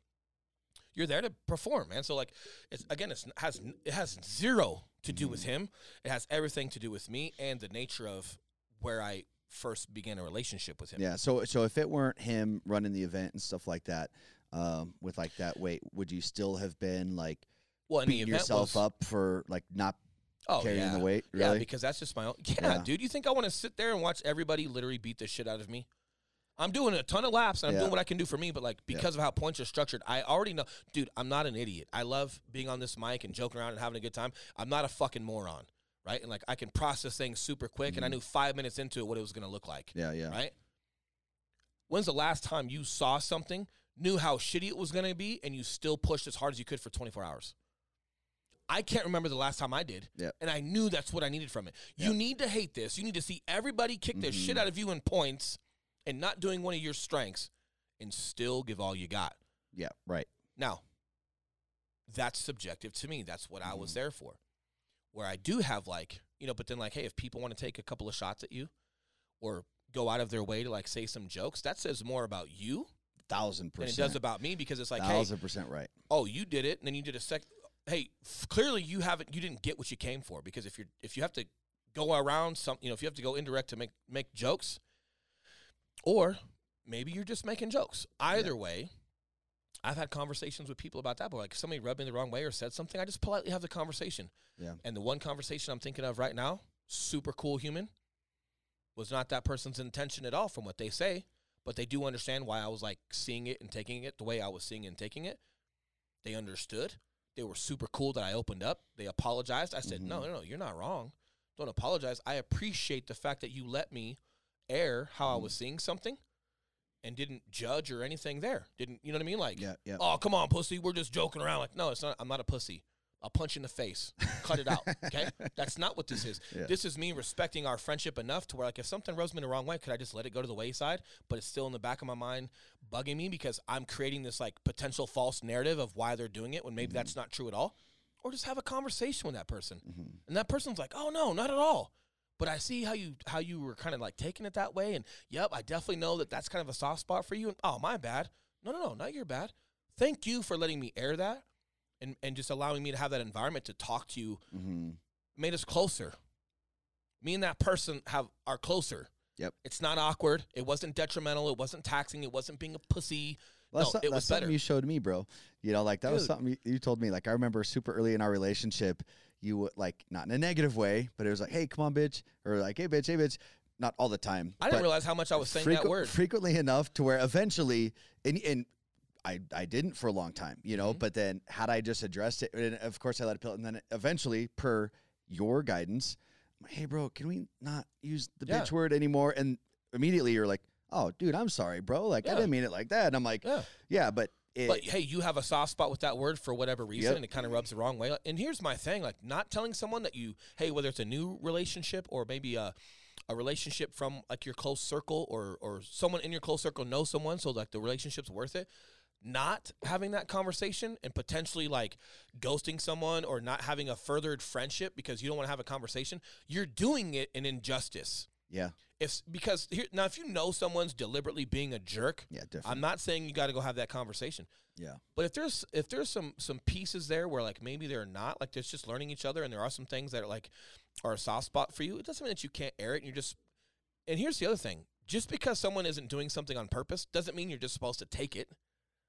you're there to perform, man. So like it's again, it's has it has zero to do with Mm-hmm. him. It has everything to do with me and the nature of where I first began a relationship with him. Yeah. So so if it weren't him running the event and stuff like that, um, with like that weight, would you still have been like Well, beating yourself was, up for like not oh, carrying yeah. the weight? Yeah, because that's just my own. Yeah, Yeah. dude. You think I want to sit there and watch everybody literally beat the shit out of me? I'm doing a ton of laps and I'm Yeah. doing what I can do for me, but like Yeah. because of how points are structured, I already know, dude. I'm not an idiot. I love being on this mic and joking around and having a good time. I'm not a fucking moron, right? And like I can process things super quick, and I Mhm. knew five minutes into it what it was gonna look like, yeah. Yeah. right? When's the last time you saw something, knew how shitty it was gonna be, and you still pushed as hard as you could for 24 hours? I can't remember the last time I did. Yep. And I knew that's what I needed from it. You need to hate this. You need to see everybody kick the shit Mhm. out of you in points and not doing one of your strengths and still give all you got. Yeah. Right. Now, that's subjective to me. That's what I was Mhm. there for. Where I do have like, you know, but then like, hey, if people want to take a couple of shots at you or go out of their way to like say some jokes, that says more about you Thousand than percent. it does about me because it's like, hey, thousand percent right. oh, you did it, and then you did a sec. Hey, f- clearly you haven't, you didn't get what you came for because if you're, if you have to go around some, you know, if you have to go indirect to make make jokes, or maybe you're just making jokes. Either way, I've had conversations with people about that. But like, somebody rubbed me the wrong way or said something, I just politely have the conversation. Yeah. And the one conversation I'm thinking of right now, super cool human, was not that person's intention at all, from what they say. But they do understand why I was like seeing it and taking it the way I was seeing it and taking it. They understood. They were super cool that I opened up. They apologized. I said, no, Mhm. no, no, you're not wrong. Don't apologize. I appreciate the fact that you let me air how I Mhm. was seeing something and didn't judge or anything there. Didn't, you know what I mean? Like, Yeah. Yeah. oh, come on, pussy. We're just joking around. Like, no, it's not. I'm not a pussy. I'll punch in the face. Cut it out. Okay? That's not what this is. Yeah. This is me respecting our friendship enough to where, like, if something rubs me the wrong way, could I just let it go to the wayside? But it's still in the back of my mind, bugging me because I'm creating this, like, potential false narrative of why they're doing it when maybe that's not true at all. Or just have a conversation with that person. Mhm. And that person's like, oh, no, not at all. But I see how you how you were kind of like taking it that way, and yep, I definitely know that that's kind of a soft spot for you. And oh, my bad. No, no, no, not your bad. Thank you for letting me air that, and and just allowing me to have that environment to talk to you. Mm-hmm. Made us closer. Me and that person have are closer. Yep. It's not awkward. It wasn't detrimental. It wasn't taxing. It wasn't being a pussy. Well, that's, No, so- it was something you showed me, bro. You know, like that was something you, you told me. Like I remember super early in our relationship, you would like not in a negative way, but it was like, "Hey, come on, bitch," or like, "Hey, bitch, hey, bitch." Not all the time. I didn't realize how much I was saying frequ- that word. frequently enough to where eventually, and and I I didn't for a long time, you know. Mhm. But then had I just addressed it, and of course I let it pill, and then eventually, per your guidance, I'm like, hey, bro, can we not use the Yeah. bitch word anymore? And immediately you're like, oh, dude, I'm sorry, bro. Like I didn't mean it like that. And I'm like, Yeah. yeah, but it, But hey, you have a soft spot with that word for whatever reason, Yep. and it kind of rubs the wrong way. And here's my thing: like not telling someone that you, hey, whether it's a new relationship or maybe a a relationship from like your close circle or or someone in your close circle knows someone, so like the relationship's worth it. Not having that conversation and potentially like ghosting someone or not having a furthered friendship because you don't want to have a conversation, you're doing it an injustice. yeah, If because here now, if you know someone's deliberately being a jerk, yeah, different. I'm not saying you got to go have that conversation. yeah, But if there's if there's some some pieces there where like maybe they're not like there's just learning each other and there are some things that are like are a soft spot for you, it doesn't mean that you can't air it. And you're just and here's the other thing: just because someone isn't doing something on purpose doesn't mean you're just supposed to take it.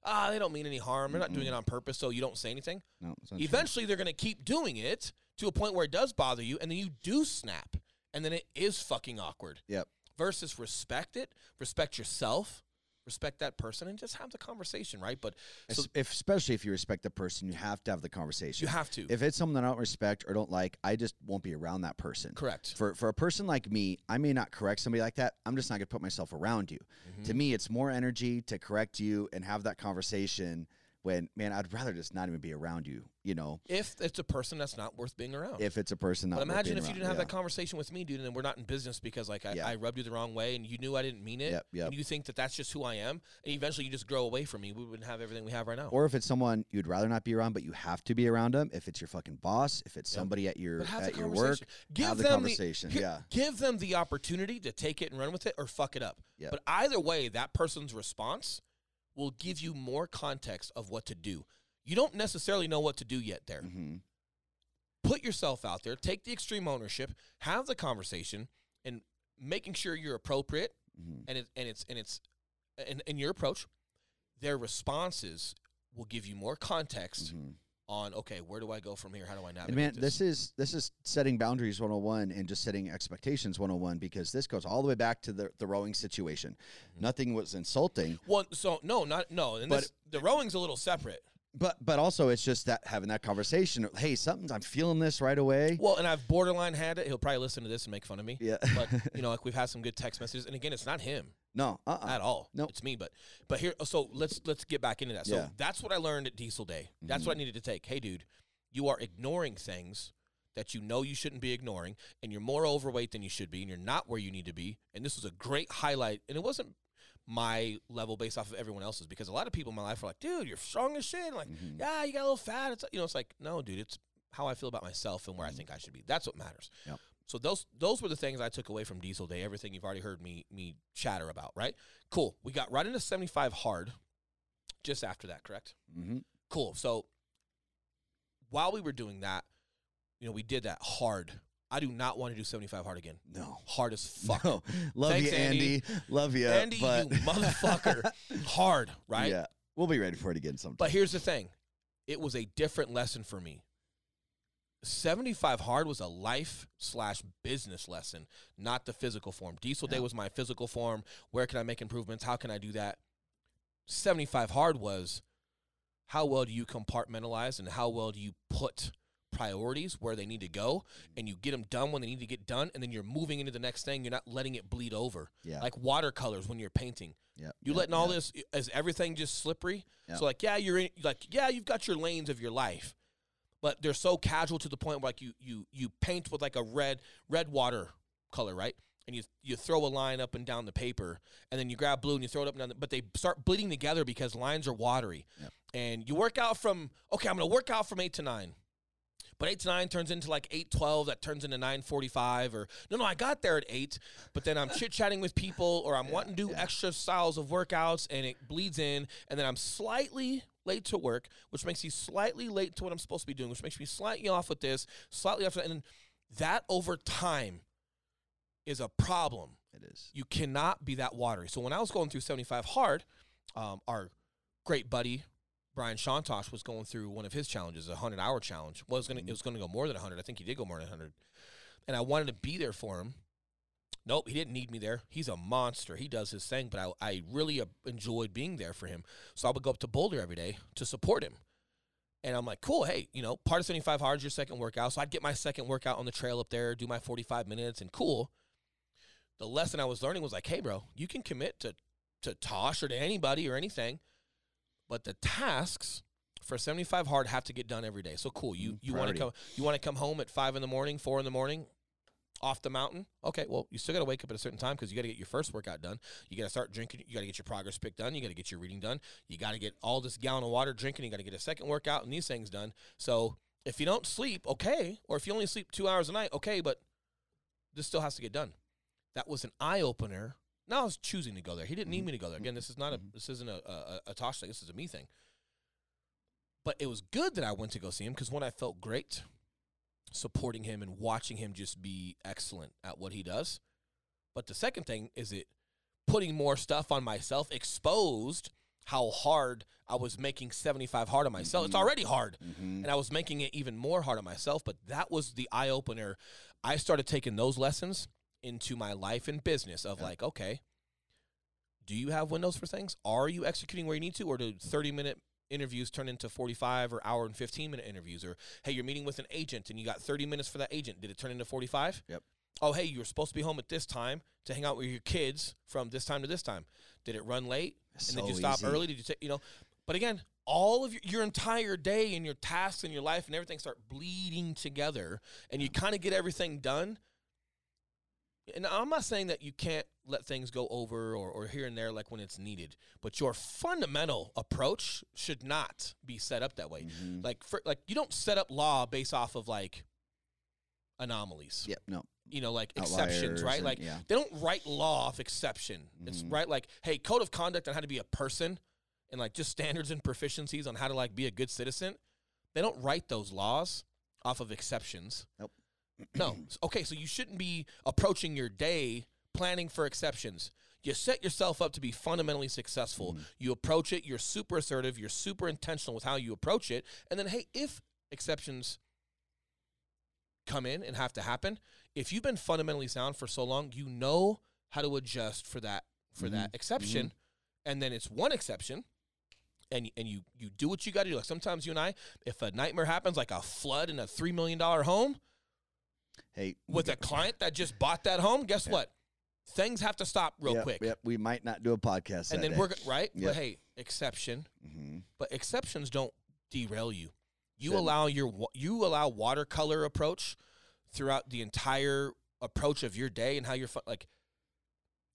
Ah, they don't mean any harm. They're not doing it on purpose, so you don't say anything. no, it's not true. Eventually, they're going to keep doing it to a point where it does bother you, and then you do snap, and then it is fucking awkward. Yep. Versus respect it, respect yourself, respect that person, and just have the conversation, right? But so if, especially if you respect the person, you have to have the conversation. you have to. if it's someone that I don't respect or don't like, I just won't be around that person. Correct. For for a person like me, I may not correct somebody like that. I'm just not gonna put myself around you. To Mm-hmm. me, it's more energy to correct you and have that conversation when man, I'd rather just not even be around you, you know, If it's a person that's not worth being around. if it's a person not but imagine if you around. didn't have Yeah. that conversation with me, dude, and we're not in business because like I, Yeah. I rubbed you the wrong way, and you knew I didn't mean it, Yep, yep. and you think that that's just who I am, and eventually you just grow away from me. We wouldn't have everything we have right now. Or if it's someone you'd rather not be around, but you have to be around them. If it's your fucking boss, if it's Yep. somebody at your at your work. Give have the them conversation. here- yeah, Give them the opportunity to take it and run with it or fuck it up. But either way, that person's response will give you more context of what to do. You don't necessarily know what to do yet there. hmm Put yourself out there, take the extreme ownership, have the conversation, and making sure you're appropriate hmm and it, and it's and it's and in your approach, their responses will give you more context hmm on okay, where do I go from here? How do I navigate And man, this? this is this is setting boundaries 101 and just setting expectations 101 because this goes all the way back to the, the rowing situation. Mm-hmm. Nothing was insulting, Well, so no, not no. And But- this, the rowing's a little separate. But but also it's just that having that conversation. Hey, something I'm feeling this right away. Well, and I've borderline had it. He'll probably listen to this and make fun of me. Yeah. But you know, like we've had some good text messages, and again, it's not him no, uh-uh. at all. Nope. it's me. But but here, so let's let's get back into that. So Yeah. that's what I learned at Diesel Day. That's mm-hmm. what I needed to take. Hey, dude, you are ignoring things that you know you shouldn't be ignoring, and you're more overweight than you should be, and you're not where you need to be. And this was a great highlight, and it wasn't my level based off of everyone else's because a lot of people in my life are like, dude, you're strong as shit. like, Mhm. yeah, you got a little fat. It's you know, it's like, no, dude, it's how I feel about myself and where I think I should be. That's what matters. Yep. So those those were the things I took away from Diesel Day. Everything you've already heard me me chatter about, right? Cool. We got right into 75 hard just after that, correct? Mhm. Cool. So while we were doing that, you know, we did that hard. I do not want to do 75 hard again. No. Hard as fuck. No. Love Thanks, you, Andy. Andy. Love you, Andy, but you motherfucker. hard, right? Yeah, we'll be ready for it again sometime. But here's the thing it was a different lesson for me. 75 hard was a life slash business lesson, not the physical form. Diesel Day was my physical form. Where can I make improvements? How can I do that? 75 hard was how well do you compartmentalize and how well do you put priorities where they need to go and you get them done when they need to get done and then you're moving into the next thing you're not letting it bleed over yeah, like watercolors when you're painting yeah, you yeah, letting all yeah. this is everything just slippery? Yeah. So like, yeah, you're in like, yeah, you've got your lanes of your life, but they're so casual to the point where like you you you paint with like a red red water color, right? And you you throw a line up and down the paper, and then you grab blue and you throw it up and down. The, but they start bleeding together because lines are watery. Yep. And you work out from okay, I'm gonna work out from eight to nine, But eight to nine turns into like eight twelve. That turns into nine forty five. Or no, no, I got there at eight, but then I'm chit chatting with people, or I'm wanting to do extra styles of workouts, and it bleeds in, and then I'm slightly late to work, which makes me slightly late to what I'm supposed to be doing, which makes me slightly off with this, slightly off, and that over time is a problem. It is. You cannot be that watery. So when I was going through 75 hard, um, our great buddy Brian Shantosh was going through one of his challenges, a hundred hour challenge. Was gonna it was gonna go more than hundred. I think he did go more than hundred. And I wanted to be there for him. Nope, he didn't need me there. He's a monster. He does his thing, but I, I really uh, enjoyed being there for him. So I would go up to Boulder every day to support him. And I'm like, cool, hey, you know, part of 75 hard is your second workout. So I'd get my second workout on the trail up there, do my 45 minutes, and cool. The lesson I was learning was like, hey, bro, you can commit to, to Tosh or to anybody or anything, but the tasks for 75 hard have to get done every day. So cool. You you want to come you want to come home at five in the morning, four in the morning, off the mountain. Okay, well you still got to wake up at a certain time because you got to get your first workout done. You got to start drinking. You got to get your progress pic done. You got to get your reading done. You got to get all this gallon of water drinking. You got to get a second workout and these things done. So if you don't sleep, okay, or if you only sleep two hours a night, okay, but this still has to get done. That was an eye opener. Now I was choosing to go there. He didn't need me to go there. Again, this is not a Mhm. this isn't a, a, a Tosh thing. This is a me thing. But it was good that I went to go see him because when I felt great supporting him and watching him just be excellent at what he does. But the second thing is it putting more stuff on myself exposed how hard I was making 75 hard on myself. It's Mhm. already hard. Mm-hmm. And I was making it even more hard on myself, but that was the eye opener. I started taking those lessons into my life and business of Yeah. like, okay, do you have windows for things? Are you executing where you need to? Or do 30 minute interviews turn into 45 or hour and 15 minute interviews? Or, hey, you're meeting with an agent and you got 30 minutes for that agent. Did it turn into 45? Yep. Oh, hey, you were supposed to be home at this time to hang out with your kids from this time to this time. Did it run late? and did you stop early? Did you take, you know? But again, all of your, your entire day and your tasks and your life and everything start bleeding together, and you kind of get everything done. And I'm not saying that you can't let things go over or, or here and there like when it's needed, but your fundamental approach should not be set up that way. Mhm. Like for like you don't set up law based off of like anomalies. Yep. No. You know, like exceptions, right? and- Like yeah. they don't write law off exception. It's Mhm. right like, hey, code of conduct on how to be a person and like just standards and proficiencies on how to like be a good citizen. They don't write those laws off of exceptions. Nope. No. Okay, so you shouldn't be approaching your day planning for exceptions. You set yourself up to be fundamentally successful. Mhm. You approach it, you're super assertive, you're super intentional with how you approach it. And then, hey, if exceptions come in and have to happen, if you've been fundamentally sound for so long, you know how to adjust for that for that exception. And then it's one exception. And, and you you do what you got to do. Like sometimes you and I, if a nightmare happens, like a flood in a three million dollar home, Hey. with a client that just bought that home, guess Yeah. what? Things have to stop real yep, quick. Yep. We might not do a podcast. And then day. we're right. Yep. But hey, exception. Mhm. But exceptions don't derail you. You Shouldn't. allow your you allow watercolor approach throughout the entire approach of your day and how you're like.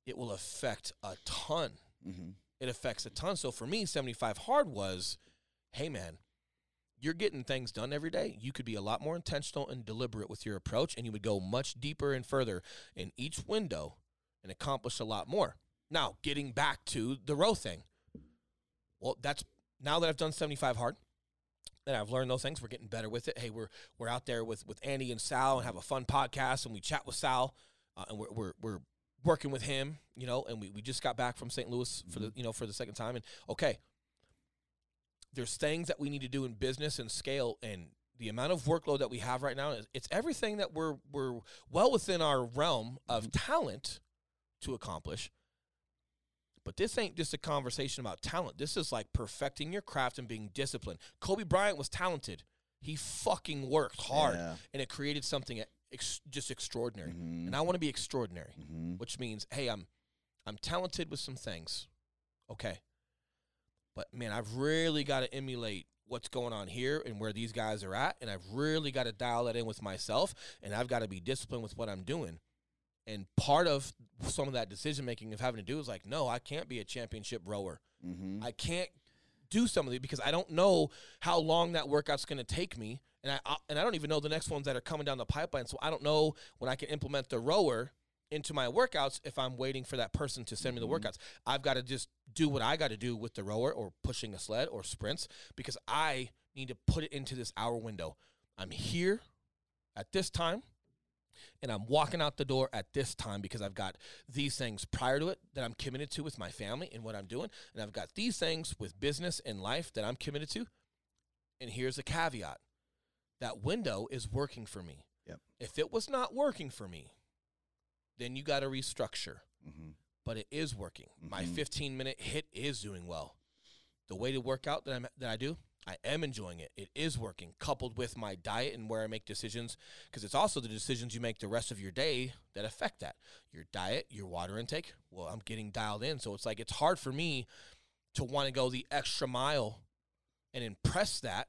It will affect a ton. Mhm. It affects a ton. So for me, seventy five hard was, hey man, you're getting things done every day. You could be a lot more intentional and deliberate with your approach, and you would go much deeper and further in each window and accomplish a lot more. Now, getting back to the row thing. Well, that's now that I've done 75 hard and I've learned those things, we're getting better with it. Hey, we're we're out there with with Andy and Sal and have a fun podcast and we chat with Sal uh, and we're, we're we're working with him, you know, and we, we just got back from St. Louis for the you know for the second time and okay, there's things that we need to do in business and scale and the amount of workload that we have right now is it's everything that we're we're well within our realm of talent to accomplish. But this ain't just a conversation about talent. This is like perfecting your craft and being disciplined. Kobe Bryant was talented. He fucking worked hard Yeah. and it created something ex- just extraordinary. Mhm. And I want to be extraordinary Mhm. which means hey i'm i'm talented with some things okay but man i've really got to emulate what's going on here and where these guys are at and i've really got to dial that in with myself and i've got to be disciplined with what i'm doing and part of some of that decision making of having to do is like no i can't be a championship rower Mhm. I can't do some of it because I don't know how long that workout's going to take me, and I, I and I don't even know the next ones that are coming down the pipeline. So I don't know when I can implement the rower into my workouts if I'm waiting for that person to send me the Mhm. workouts. I've got to just do what I got to do with the rower or pushing a sled or sprints because I need to put it into this hour window. I'm here at this time and I'm walking out the door at this time because I've got these things prior to it that I'm committed to with my family and what I'm doing. And I've got these things with business and life that I'm committed to. And here's a caveat that window is working for me. Yep. If it was not working for me, then you got to restructure. Mhm. But it is working. My Mhm. 15 minute hit is doing well. The way to work out that, I'm, that I do, I am enjoying it. It is working, coupled with my diet and where I make decisions, because it's also the decisions you make the rest of your day that affect that. Your diet, your water intake. Well, I'm getting dialed in. So it's like it's hard for me to want to go the extra mile and impress that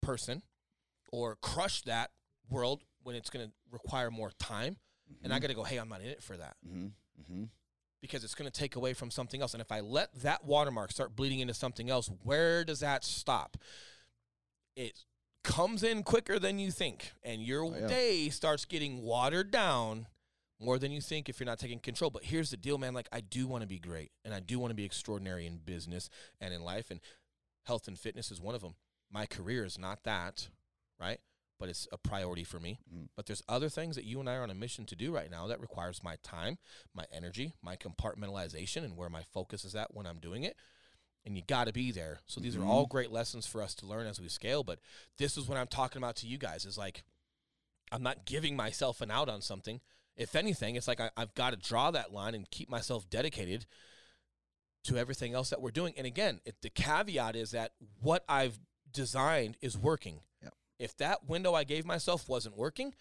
person or crush that world when it's going to require more time. And I got to go, hey, I'm not in it for that Mhm. Mhm. because it's going to take away from something else. And if I let that watermark start bleeding into something else, where does that stop? It comes in quicker than you think, and your Oh, yeah. day starts getting watered down more than you think if you're not taking control. But here's the deal, man. Like, I do want to be great, and I do want to be extraordinary in business and in life, and health and fitness is one of them. My career is not that, right? But it's a priority for me. Mhm. But there's other things that you and I are on a mission to do right now that requires my time, my energy, my compartmentalization, and where my focus is at when I'm doing it. And you got to be there. So these are all great lessons for us to learn as we scale. But this is what I'm talking about to you guys is like, I'm not giving myself an out on something. If anything, it's like I, I've got to draw that line and keep myself dedicated to everything else that we're doing. And again, it, the caveat is that what I've designed is working. Yep. If that window I gave myself wasn't working,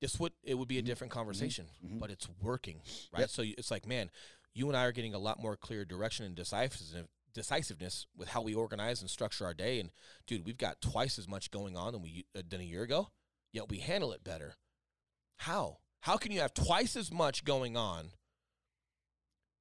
this would it would be a Mhm. different conversation. Mhm. But it's working, right? Yep. So it's like, man, you and I are getting a lot more clear direction and decisiveness decisiveness with how we organize and structure our day and dude we've got twice as much going on than we uh, than a year ago yet we handle it better how how can you have twice as much going on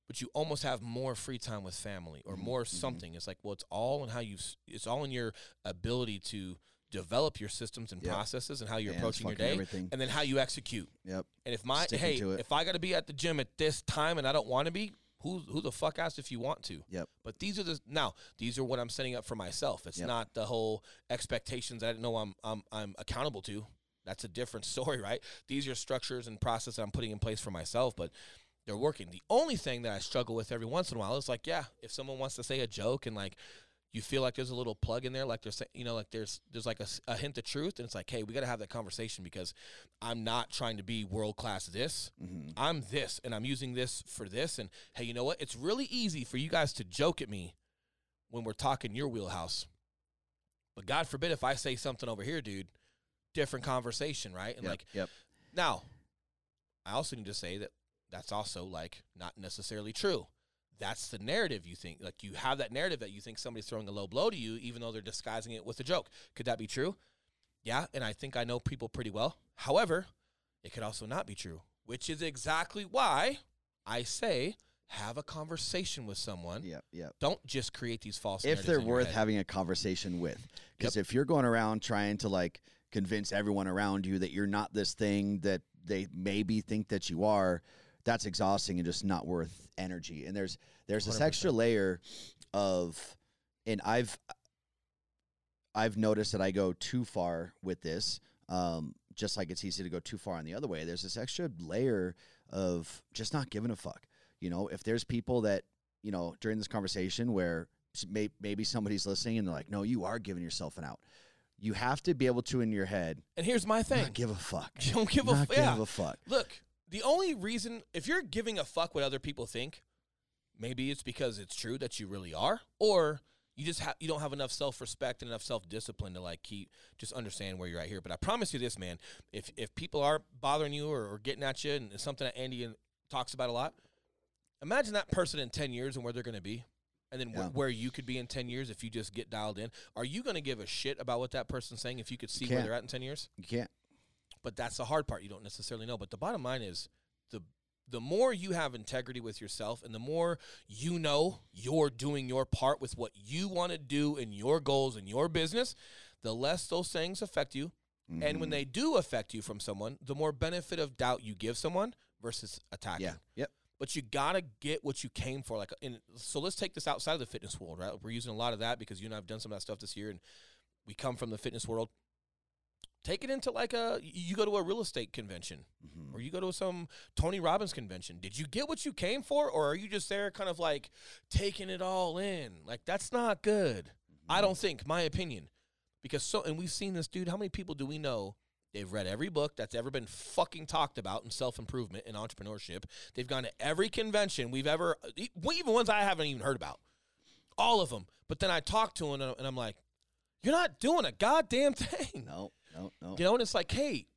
but you almost have more free time with family or Mhm, more mhm. something it's like well it's all in how you it's all in your ability to develop your systems and Yep. processes and how you're it's approaching your day Everything. and then how you execute Yep. and if my Sticking hey if i got to be at the gym at this time and i don't want to be who who the fuck asked if you want to Yep. but these are the now these are what I'm setting up for myself. It's Yep. not the whole expectations that I didn't know I'm I'm I'm accountable to. That's a different story, right? These are structures and process that I'm putting in place for myself, but they're working. The only thing that I struggle with every once in a while is like, yeah, if someone wants to say a joke and like you feel like there's a little plug in there, like there's you know like there's there's like a hint of truth, and it's like, hey, we got to have that conversation because I'm not trying to be world class this. Mhm. I'm this and I'm using this for this. And hey, you know what? It's really easy for you guys to joke at me when we're talking your wheelhouse. But God forbid if I say something over here, dude, different conversation, right? And Yep. like Yep. now, I also need to say that that's also like not necessarily true. That's the narrative you think. Like you have that narrative that you think somebody's throwing a low blow to you, even though they're disguising it with a joke. Could that be true? Yeah, and I think I know people pretty well. However, it could also not be true, which is exactly why I say have a conversation with someone. Yep. Yep. Don't just create these false. if they're worth head. having a conversation with. Because if you're going around trying to like convince everyone around you that you're not this thing that they maybe think that you are, that's exhausting and just not worth energy. And there's there's this 100%. extra layer of, and I've I've noticed that I go too far with this. Um, just like it's easy to go too far on the other way. There's this extra layer of just not giving a fuck. You know, if there's people that you know during this conversation where may, maybe somebody's listening and they're like, "No, you are giving yourself an out." You have to be able to in your head and here's my thing. give a fuck. Don't give a not give yeah. a fuck. Look, the only reason if you're giving a fuck what other people think, maybe it's because it's true that you really are, or you just have you don't have enough self respect and enough self discipline to like keep just understand where you're at here. But I promise you this, man, if if people are bothering you or, or getting at you, and it's something that Andy and- talks about a lot, imagine that person in ten years and where they're going to be. And then wh- where you could be in 10 years if you just get dialed in. Are you going to give a shit about what that person's saying if you could see where they're at in 10 years? You can't. But that's the hard part you don't necessarily know but the bottom line is the the more you have integrity with yourself and the more you know you're doing your part with what you want to do and your goals and your business the less those things affect you. And Mm-hmm. when they do affect you from someone, the more benefit of doubt you give someone versus attacking. yeah, yep, But you gotta get what you came for. Like, in, so let's take this outside of the fitness world, right? We're using a lot of that because you and I've done some of that stuff this year, and we come from the fitness world. Take it into like a you go to a real estate convention Mhm. or you go to some Tony Robbins convention. Did you get what you came for, or are you just there kind of like taking it all in? Like that's not good. I don't think, my opinion, because so and we've seen this dude. How many people do we know? They've read every book that's ever been fucking talked about in self improvement and entrepreneurship. They've gone to every convention we've ever, even ones I haven't even heard about, all of them. But then I talk to him and I'm like, "You're not doing a goddamn thing." no, no, no. You know, and it's like, hey,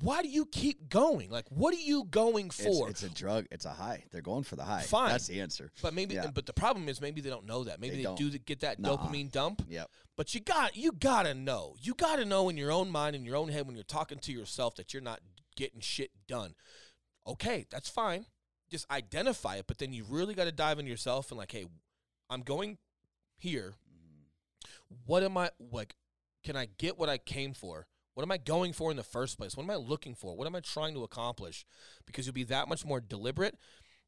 why do you keep going? Like, what are you going for? it's a drug. It's a high. They're going for the high. Fine. That's the answer. but maybe, Yeah. but the problem is maybe they don't know that. Maybe They they, do get that Nuh-uh. dopamine dump. Yep. But you got, you gotta know. You gotta know in your own mind, in your own head, when you're talking to yourself, that you're not getting shit done. Okay, that's fine. Just identify it, but then you really got to dive into yourself and like, hey, I'm going here. Mm-hmm. What am I like? Can I get what I came for? What am I going for in the first place? What am I looking for? What am I trying to accomplish? Because you'll be that much more deliberate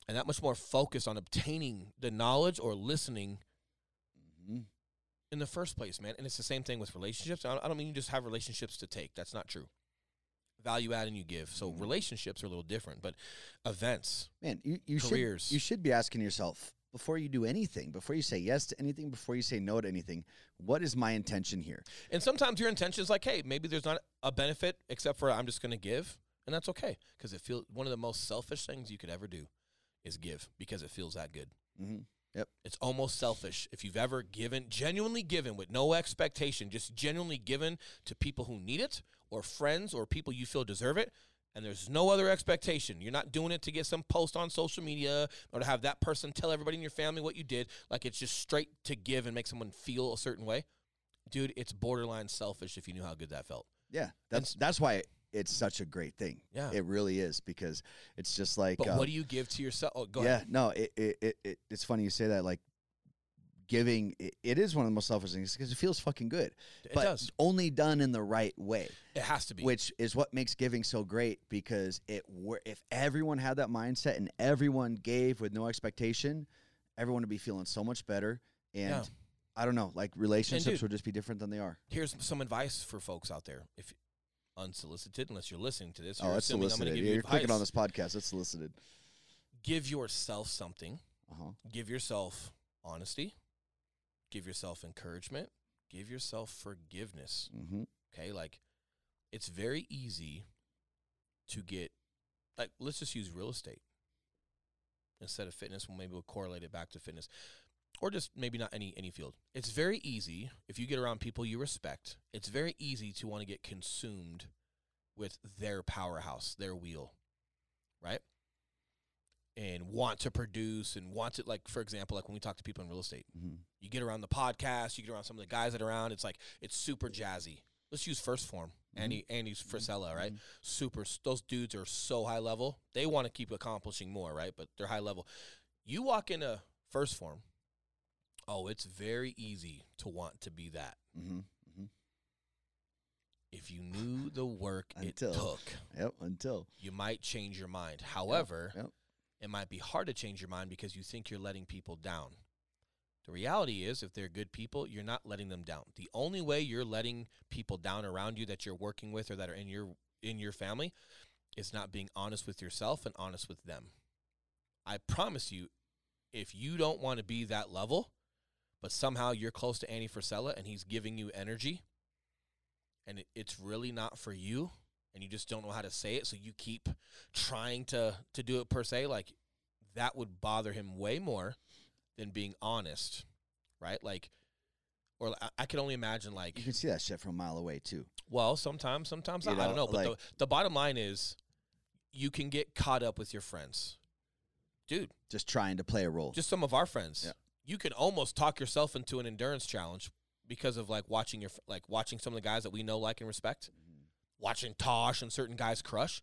and that much more focused on obtaining the knowledge or listening Mhm. in the first place, man. And it's the same thing with relationships. I don't, mean you just have relationships to take. That's not true. Value add and you give. So Mhm. relationships are a little different, but events, Man, you, you Careers. should you should be asking yourself before you do anything, before you say yes to anything, before you say no to anything, what is my intention here? and sometimes your intention is like, hey, maybe there's not a benefit except for I'm just going to give, and that's okay because it feels one of the most selfish things you could ever do is give because it feels that good. Mm-hmm. It's almost selfish if you've ever given, genuinely given with no expectation, just genuinely given to people who need it or friends or people you feel deserve it. And there's no other expectation. You're not doing it to get some post on social media or to have that person tell everybody in your family what you did. Like it's just straight to give and make someone feel a certain way. Dude, it's borderline selfish if you knew how good that felt. Yeah, that's that's why it's such a great thing. Yeah. it really is because it's just like. But what um, do you give to yourself? Oh, go yeah, ahead. no, it, it, it it's funny you say that. Like giving, it, it is one of the most selfish things because it feels fucking good, It but does. only done in the right way. It has to be. which is what makes giving so great because it if everyone had that mindset and everyone gave with no expectation everyone would be feeling so much better and Yeah. i don't know like relationships dude- would just be different than they are Here's some advice for folks out there. If unsolicited, unless you're listening to this, oh you're that's solicited going to give Yeah, you you're clicking on this podcast that's solicited give yourself something. uh-huh Give yourself honesty. Give yourself encouragement. Give yourself forgiveness. mm-hmm. Okay, like it's very easy to get like let's just use real estate instead of fitness. Well, maybe we'll correlate it back to fitness, or just maybe not any any field. It's very easy if you get around people you respect. It's very easy to want to get consumed with their powerhouse, their wheel, right? And want to produce and want to like, for example, like when we talk to people in real estate, Mm-hmm. you get around the podcast, you get around some of the guys that are around. It's like it's super jazzy. Let's use First Form. Andy Andy's Frisella, right? Super. Those dudes are so high level. They want to keep accomplishing more, right? But they're high level. You walk into First Form. Oh, it's very easy to want to be that. Mm-hmm. Mm-hmm. If you knew the work Until- it took, yep until you might change your mind. However, yep. It might be hard to change your mind because you think you're letting people down. The reality is, if they're good people, you're not letting them down. The only way you're letting people down around you that you're working with or that are in your in your family is not being honest with yourself and honest with them. I promise you, if you don't want to be that level, but somehow you're close to Andy Frisella and he's giving you energy, and it's really not for you, and you just don't know how to say it, so you keep trying to to do it per se, like that would bother him way more than being honest, right? Like, or I, I can only imagine like you can see that shit from a mile away too well, sometimes, sometimes You not. I don't know, know. But the, like- the bottom line is you can get caught up with your friends. Dude, just trying to play a role just some of our friends. Yeah. You can almost talk yourself into an endurance challenge because of like watching your like watching some of the guys that we know, like, and respect. Mm-hmm. Watching Tosh and certain guys crush.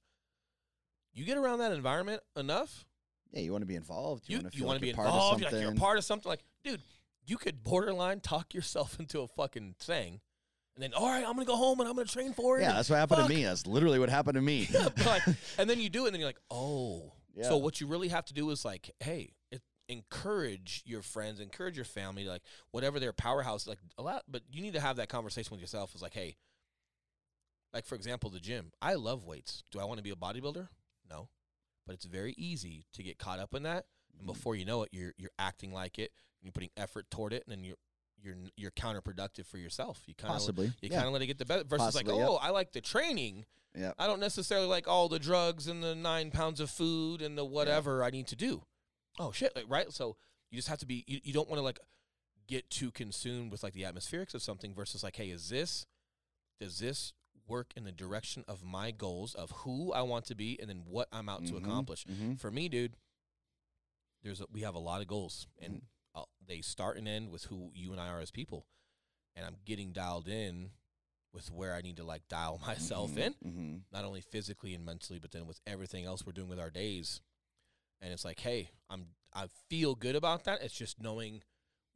You get around that environment enough, yeah you want to be involved you, you want to you want like to be involved. like you're part of something. Like, dude, you could borderline talk yourself into a fucking thing and then all right, I'm gonna go home and I'm gonna train for it. Yeah, that's what happened fuck. to me. That's literally what happened to me. But, like, and then you do it, and then you're like, oh. Yeah. So what you really have to do is like, hey, it, encourage your friends, encourage your family, like whatever their powerhouse, like a lot. But you need to have that conversation with yourself. It's like, hey, like for example, the gym. I love weights. Do I want to be a bodybuilder? No, but it's very easy to get caught up in that, and mm-hmm. before you know it, you're you're acting like it, and you're putting effort toward it, and then you're you're you're counterproductive for yourself. You kind of Possibly. you yeah. kind of let it get the better versus Possibly, like, yep. oh, I like the training. yeah. I don't necessarily like all the drugs and the nine pounds of food and the whatever I need to do. Oh shit! Like, right? So you just have to be. You, you don't want to like get too consumed with like the atmospherics of something versus like, hey, is this does this work in the direction of my goals of who I want to be and then what I'm out to Mhm, accomplish? mhm. For me, dude, there's a, we have a lot of goals and uh, they start and end with who you and I are as people, and I'm getting dialed in with where I need to like dial myself Mhm, in mhm. not only physically and mentally, but then with everything else we're doing with our days. And it's like, hey, I'm I feel good about that. It's just knowing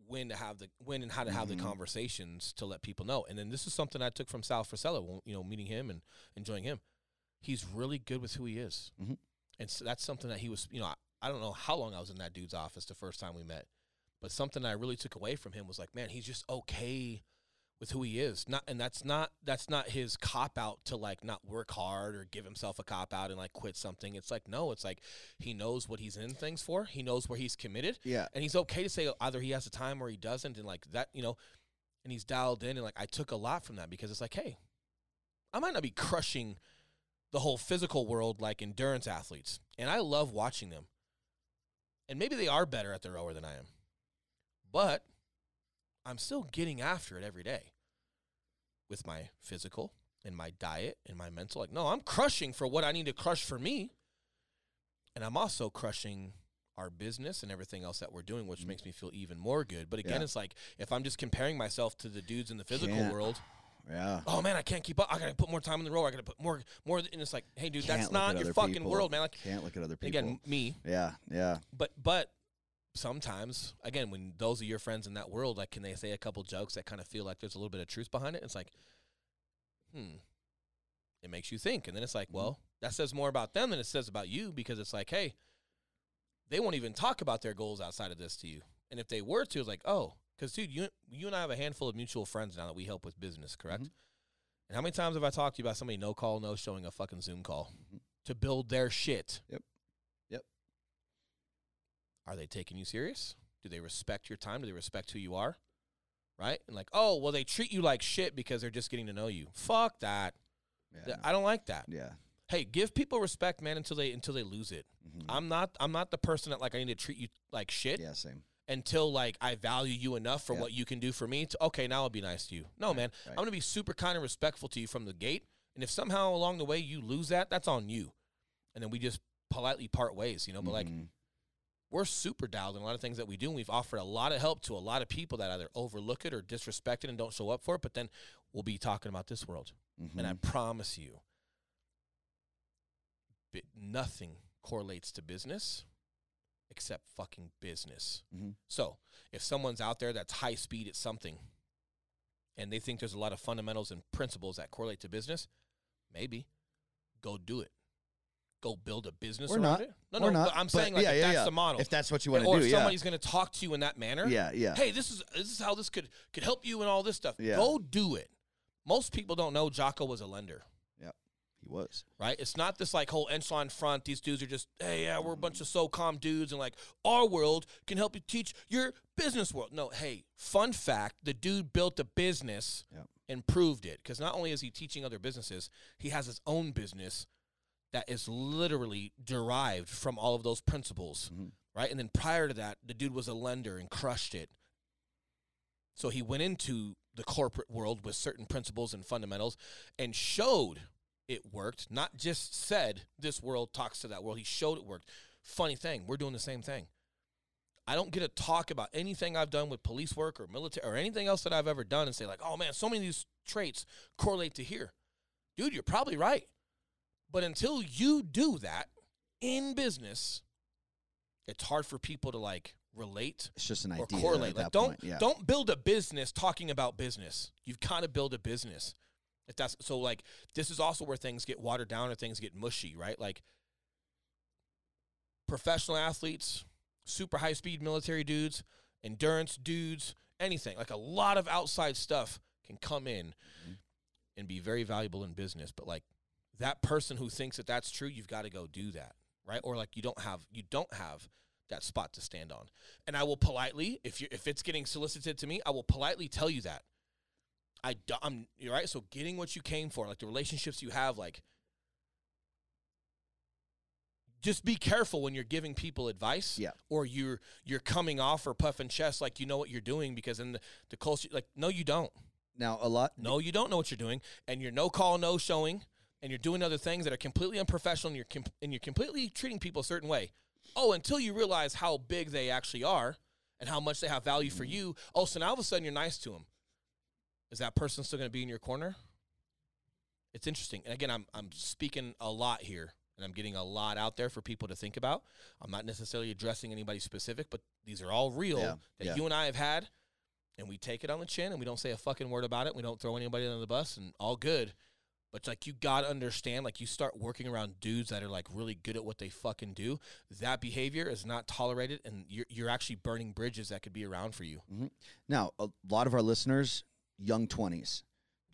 when to have the when and how to have Mhm. the conversations to let people know. And then this is something I took from Sal Frisella, you know, meeting him and enjoying him. He's really good with who he is, Mhm. and so that's something that he was. You know, I, I don't know how long I was in that dude's office the first time we met, but something I really took away from him was like, man, he's just okay with who he is. Not and that's not that's not his cop out to like not work hard or give himself a cop out and like quit something. It's like no, it's like he knows what he's in things for. He knows where he's committed. Yeah. And he's okay to say either he has the time or he doesn't and like that, you know, and he's dialed in and like I took a lot from that because it's like, hey, I might not be crushing the whole physical world like endurance athletes. And I love watching them. And maybe they are better at their rower than I am. But I'm still getting after it every day with my physical and my diet and my mental. Like, no, I'm crushing for what I need to crush for me. And I'm also crushing our business and everything else that we're doing, which mm. makes me feel even more good. But again. Yeah. it's like if I'm just comparing myself to the dudes in the physical Can't. world, Yeah. oh man, I can't keep up. I gotta put more time in the row. I gotta put more, more. And it's like, hey, dude, Can't that's not your fucking people. world, man. Like, Can't look at other people. again, me, Yeah. Yeah. but but sometimes again when those are your friends in that world like can they say a couple jokes that kind of feel like there's a little bit of truth behind it it's like hmm it makes you think and then it's like Mhm. well that says more about them than it says about you because it's like hey they won't even talk about their goals outside of this to you and if they were to it's like oh because dude you you and i have a handful of mutual friends now that we help with business correct Mhm. and how many times have i talked to you about somebody no call no showing a fucking zoom call Mhm. to build their shit. Yep. Are they taking you serious? Do they respect your time? Do they respect who you are? Right? And like, oh, well, they treat you like shit because they're just getting to know you. Fuck that. Yeah. Th- no. I don't like that. yeah. Hey, give people respect, man, until they until they lose it. Mhm. I'm not I'm not the person that like I need to treat you like shit Yeah. Same. until like I value you enough for Yeah. what you can do for me. To okay, now I'll be nice to you. No, man, right. I'm gonna be super kind and respectful to you from the gate. And if somehow along the way you lose that, that's on you. And then we just politely part ways, you know. But like Mhm. We're super dialed in a lot of things that we do. And we've offered a lot of help to a lot of people that either overlook it or disrespect it and don't show up for it. But then we'll be talking about this world. And I Mhm. promise you, nothing correlates to business except fucking business. Mhm. So if someone's out there that's high speed at something and they think there's a lot of fundamentals and principles that correlate to business, maybe go do it. Go build a business Or around not. it. No, Or no, not. but I'm saying like yeah, if yeah, that's yeah. the model. if that's what you want or to if do, yeah. somebody's going to talk to you in that manner, Yeah. Yeah. hey, this is this is how this could could help you and all this stuff. Yeah. Go do it. Most people don't know Jocko was a lender, Yeah, He was. right? It's not this like whole echelon front. These dudes are just, hey, yeah, we're a bunch of SOCOM dudes, and like our world can help you teach your business world. No, hey, fun fact: the dude built a business Yep. and proved it. Because not only is he teaching other businesses, he has his own business that is literally derived from all of those principles Mhm. right? And then prior to that, the dude was a lender and crushed it. So he went into the corporate world with certain principles and fundamentals and showed it worked, not just said this world talks to that world. He showed it worked. Funny thing, we're doing the same thing. I don't get to talk about anything I've done with police work or military or anything else that I've ever done and say, like, oh man, so many of these traits correlate to here. Dude, you're probably right. But until you do that in business, it's hard for people to like relate It's just an or idea. correlate. At Like don't. Yeah. don't build a business talking about business. You've got to build a business. If that's so, like this is also where things get watered down or things get mushy, right? Like professional athletes, super high speed military dudes, endurance dudes, anything like a lot of outside stuff can come in Mm-hmm. and be very valuable in business. But like that person who thinks that that's true, you've got to go do that, right? Or like you don't have you don't have that spot to stand on. And I will politely, if you if it's getting solicited to me, I will politely tell you that. I I'm you're right. So getting what you came for, like the relationships you have, like just be careful when you're giving people advice Yeah. or you're you're coming off or puffing chest like you know what you're doing because then the, the closer like no you don't Now a lot. no you don't know what you're doing and you're no call no showing and you're doing other things that are completely unprofessional and you're com- and you're completely treating people a certain way oh until you realize how big they actually are and how much they have value for you oh so now all of a sudden you're nice to them is that person still going to be in your corner? It's interesting and again i'm i'm speaking a lot here and i'm getting a lot out there for people to think about. I'm not necessarily addressing anybody specific but these are all real Yeah, that yeah. you and i have had and we take it on the chin and we don't say a fucking word about it we don't throw anybody under the bus and all good but like you gotta understand, like you start working around dudes that are like really good at what they fucking do. That behavior is not tolerated, and you're you're actually burning bridges that could be around for you. Now, a lot of our listeners, young 20s,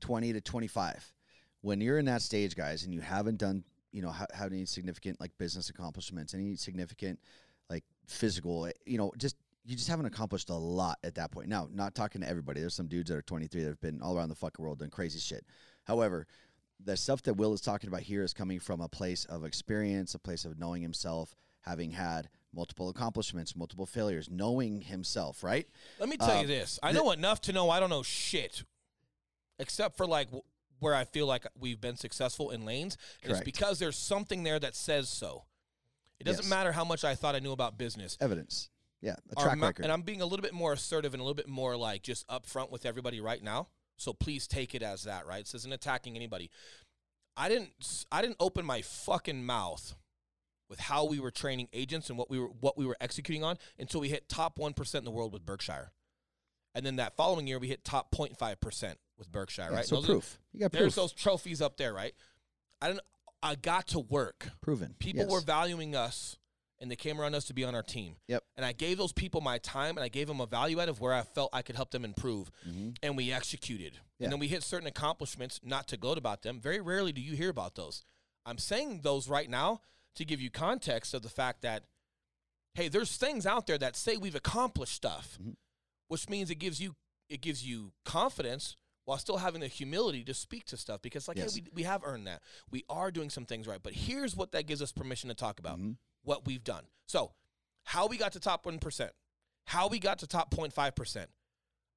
20 to 25. When you're in that stage, guys, and you haven't done, you know, ha- any significant like business accomplishments, any significant like physical, eh, you know, just you just haven't accomplished a lot at that point. Now, not talking to everybody. There's some dudes that are 23 that have been all around the fucking world doing crazy shit. However, the stuff that Will is talking about here is coming from a place of experience, a place of knowing himself, having had multiple accomplishments, multiple failures, knowing himself, right? Let me tell Um, you this: I know enough to know I don't know shit, except for like w- where I feel like we've been successful in lanes, it's because there's something there that says so. It doesn't Yes. matter how much I thought I knew about business. Evidence. Yeah, a track ma- record. And I'm being a little bit more assertive and a little bit more like just upfront with everybody right now. So please take it as that, right? This isn't attacking anybody. I didn't I didn't open my fucking mouth with how we were training agents and what we were what we were executing on until we hit top 1% in the world with Berkshire. And then that following year we hit top 0.5% with Berkshire, Yeah, right? So Those proof. You got there's proof. those trophies up there, right? I didn't I got to work. Proven. People Yes. were valuing us and they came around us to be on our team. Yep. And I gave those people my time and I gave them a value add of where I felt I could help them improve. Mhm. And we executed. Yeah. And then we hit certain accomplishments, not to gloat about them. Very rarely do you hear about those. I'm saying those right now to give you context of the fact that, hey, there's things out there that say we've accomplished stuff, Mhm. which means it gives you it gives you confidence while still having the humility to speak to stuff because like Yes. hey, we, we have earned that we are doing some things right but here's what that gives us permission to talk about Mhm. What we've done. So how we got to top 1% how we got to top 0.5%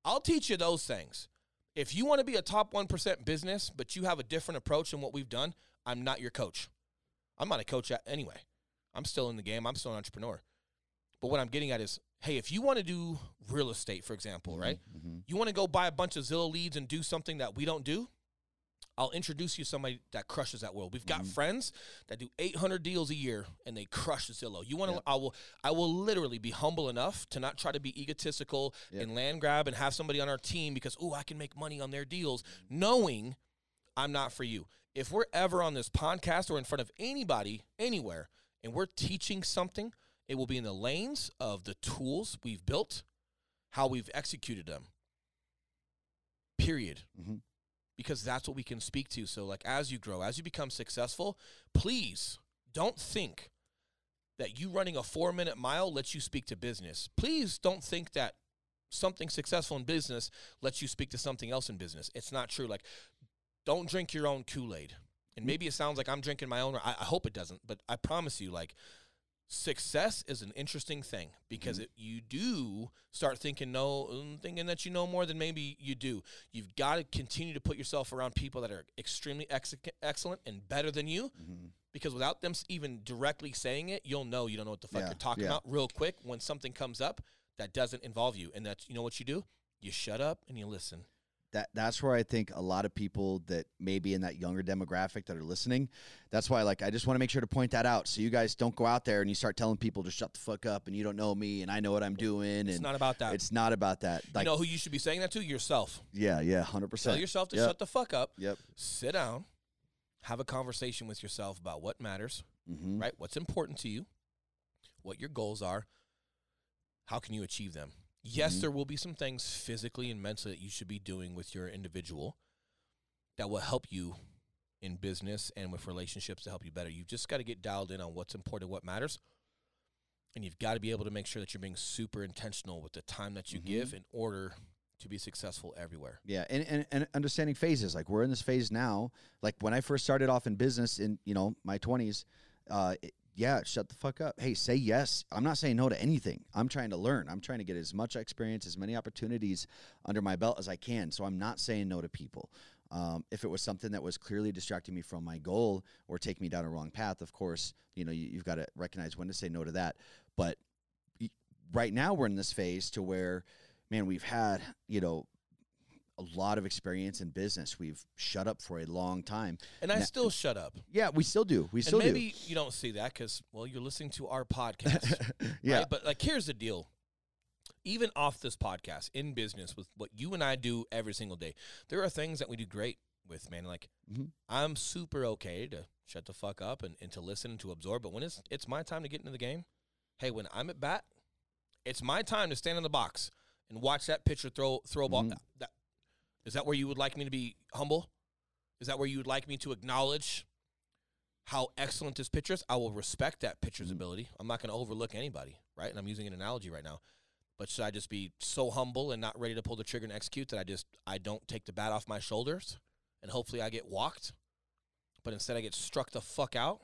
i'll teach you those things. If you want to be a top 1% business but you have a different approach than what we've done i'm not your coach. I'm not a coach anyway. I'm still in the game. I'm still an entrepreneur. But what i'm getting at is hey if you want to do real estate for example right? Mhm. you want to go buy a bunch of Zillow leads and do something that we don't do? I'll introduce you to somebody that crushes that world. We've got Mhm. friends that do 800 deals a year and they crush Zillow. You want to? Yep. I will. I will literally be humble enough to not try to be egotistical Yep. and land grab and have somebody on our team because oh I can make money on their deals, knowing I'm not for you. If we're ever on this podcast or in front of anybody anywhere and we're teaching something, it will be in the lanes of the tools we've built, how we've executed them. Period. Mhm. Because that's what we can speak to. So, like, as you grow, as you become successful, please don't think that you running a four minute mile lets you speak to business. Please don't think that something successful in business lets you speak to something else in business. It's not true. Like, don't drink your own Kool Aid. And mm. maybe it sounds like I'm drinking my own. Or I, I hope it doesn't, but I promise you, like, success is an interesting thing because it, you do start thinking no, mm, thinking that you know more than maybe you do. You've got to continue to put yourself around people that are extremely ex- excellent and better than you Mhm. because without them even directly saying it, you'll know you don't know what the fuck Yeah, you're talking yeah. about real quick when something comes up that doesn't involve you. And that's you know what you do? You shut up and you listen. That that's where I think a lot of people that may be in that younger demographic that are listening. That's why, like, I just want to make sure to point that out, so you guys don't go out there and you start telling people to shut the fuck up and you don't know me and I know what I'm doing. It's not about that. It's not about that. Like, you know who you should be saying that to? Yourself. yeah, yeah, hundred percent. Tell yourself to Yep. shut the fuck up. Yep. Sit down. Have a conversation with yourself about what matters, Mm-hmm. right? What's important to you, what your goals are, how can you achieve them. Yes, Mhm. there will be some things physically and mentally that you should be doing with your individual that will help you in business and with relationships to help you better. You've just got to get dialed in on what's important, what matters. And you've got to be able to make sure that you're being super intentional with the time that you Mhm. give in order to be successful everywhere. Yeah, and, and and understanding phases. Like we're in this phase now. Like when I first started off in business in you know my twenties, uh, yeah, shut the fuck up. Hey, say yes. I'm not saying no to anything. I'm trying to learn. I'm trying to get as much experience, as many opportunities under my belt as I can. So I'm not saying no to people. Um, if it was something that was clearly distracting me from my goal or take me down a wrong path, of course, you know you, you've got to recognize when to say no to that. But right now we're in this phase to where, man, we've had you know a lot of experience in business. We've shut up for a long time. And I Now- still shut up. Yeah, we still do. We And still maybe you don't see that because, well, you're listening to our podcast. yeah. Right? But like, here's the deal. Even off this podcast, in business, with what you and I do every single day, there are things that we do great with, man. Like, Mhm. I'm super okay to shut the fuck up and, and to listen and to absorb. But when it's it's my time to get into the game, hey, when I'm at bat, it's my time to stand in the box and watch that pitcher throw throw a ball. That, is that where you would like me to be humble? Is that where you would like me to acknowledge how excellent this pitcher is? I will respect that pitcher's ability. I'm not going to overlook anybody, right? And I'm using an analogy right now. But should I just be so humble and not ready to pull the trigger and execute that I just I don't take the bat off my shoulders and hopefully I get walked, but instead I get struck the fuck out?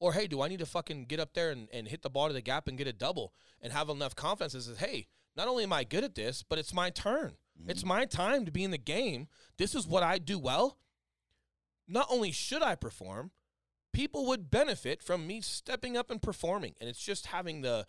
Or hey, do I need to fucking get up there and, and hit the ball to the gap and get a double and have enough confidence that says, hey, not only am I good at this, but it's my turn. It's my time to be in the game. This is what I do well. Not only should I perform, people would benefit from me stepping up and performing. And it's just having the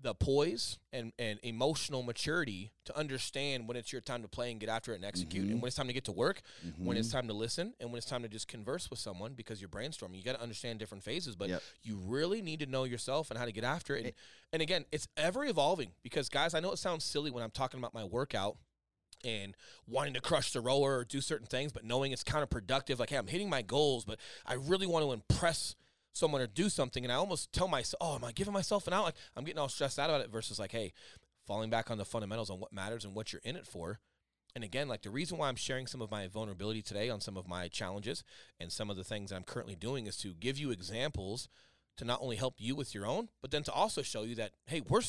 the poise and, and emotional maturity to understand when it's your time to play and get after it and execute, and Mhm. when it's time to get to work, when it's Mhm. time to listen, and when it's time to just converse with someone because you're brainstorming. You got to understand different phases, but Yep. you really need to know yourself and how to get after it. And, It- and again, it's ever evolving because, guys, I know it sounds silly when I'm talking about my workout and wanting to crush the rower or do certain things, but knowing it's counterproductive. Like, hey, I'm hitting my goals, but I really want to impress someone or do something. And I almost tell myself, oh, am I giving myself an out? Like, I'm getting all stressed out about it versus like, hey, falling back on the fundamentals on what matters and what you're in it for. And again, like the reason why I'm sharing some of my vulnerability today on some of my challenges and some of the things I'm currently doing is to give you examples to not only help you with your own, but then to also show you that, hey, we're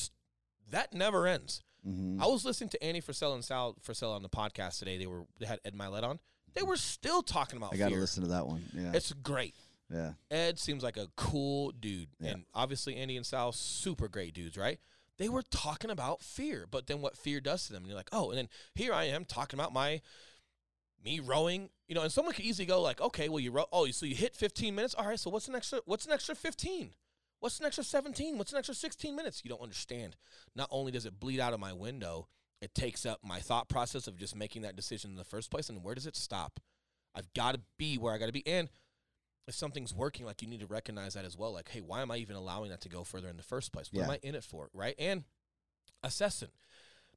that never ends. Mhm. I was listening to Andy Frisella and Sal Frisella on the podcast today. They were they had Ed Mylett on. They were still talking about fear. I got to listen to that one. Yeah. It's great. yeah. Ed seems like a cool dude, Yeah. and obviously Andy and Sal super great dudes, right? They were talking about fear, but then what fear does to them, and you're like, oh, and then here I am talking about my me rowing, you know, and someone could easily go like, okay, well you row, oh, so you hit 15 minutes, all right, so what's an extra, what's an extra 15? What's an extra 17? What's an extra 16 minutes? You don't understand. Not only does it bleed out of my window, it takes up my thought process of just making that decision in the first place, and where does it stop? I've got to be where I got to be, and if something's working, like you need to recognize that as well. Like, hey, why am I even allowing that to go further in the first place? What am I in it for? Right? And assessing.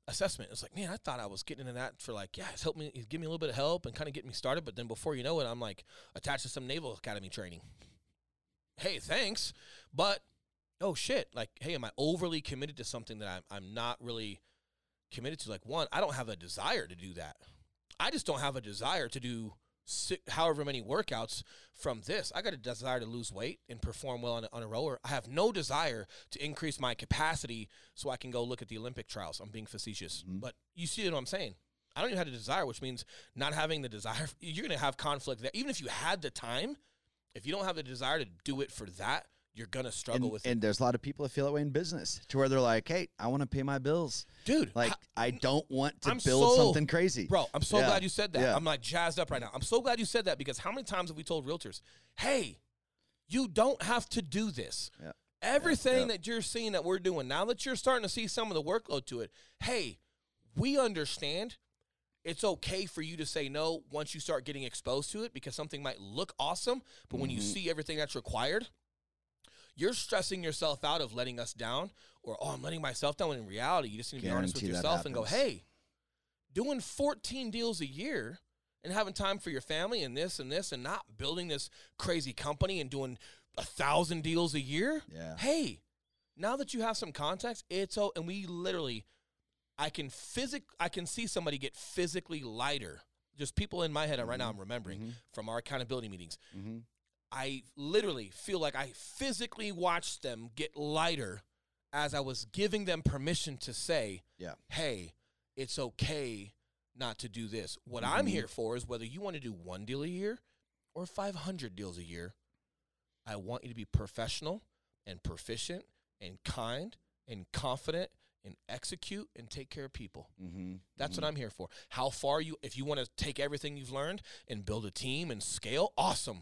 Assessment. It's like, man, I thought I was getting into that for like, yeah, it's helped me, it's give me a little bit of help and kind of get me started. But then before you know it, I'm like attached to some Naval Academy training. Hey, thanks. But oh shit, like, hey, am I overly committed to something that I'm I'm not really committed to? Like, one, I don't have a desire to do that. I just don't have a desire to do however many workouts from this. I got a desire to lose weight and perform well on a, on a rower. I have no desire to increase my capacity so I can go look at the Olympic trials. I'm being facetious, Mhm. but you see what I'm saying. I don't even have a desire, which means not having the desire. You're going to have conflict there. Even if you had the time, if you don't have the desire to do it for that, you're going to struggle And, with and there's a lot of people that feel that way in business, to where they're like, "Hey, I want to pay my bills. Dude, Like, how- I don't want to I'm build so- something crazy, Bro, I'm so Yeah. glad you said that. Yeah. I'm like jazzed up right now. I'm so glad you said that because how many times have we told realtors, hey, you don't have to do this. Yeah. Everything that you're seeing that we're doing, now that you're starting to see some of the workload to it, hey, we understand It's okay for you to say no once you start getting exposed to it because something might look awesome, but when you Mhm. see everything that's required, you're stressing yourself out of letting us down or oh I'm letting myself down when in reality you just need to be honest with yourself and go, "Hey, doing 14 deals a year and having time for your family and this and this and not building this crazy company and doing a thousand deals a year. Yeah. Hey, now that you have some context, it's oh, and we literally, I can physic, I can see somebody get physically lighter. Just people in my head right now, I'm remembering Mhm. from our accountability meetings. Mm-hmm. I literally feel like I physically watched them get lighter as I was giving them permission to say, Yeah. hey, it's okay not to do this. What I'm Mhm. here for is whether you want to do one deal a year or 500 deals a year, I want you to be professional and proficient and kind and confident and execute and take care of people. Mm-hmm. That's what I'm here for. How far you, if you want to take everything you've learned and build a team and scale, awesome.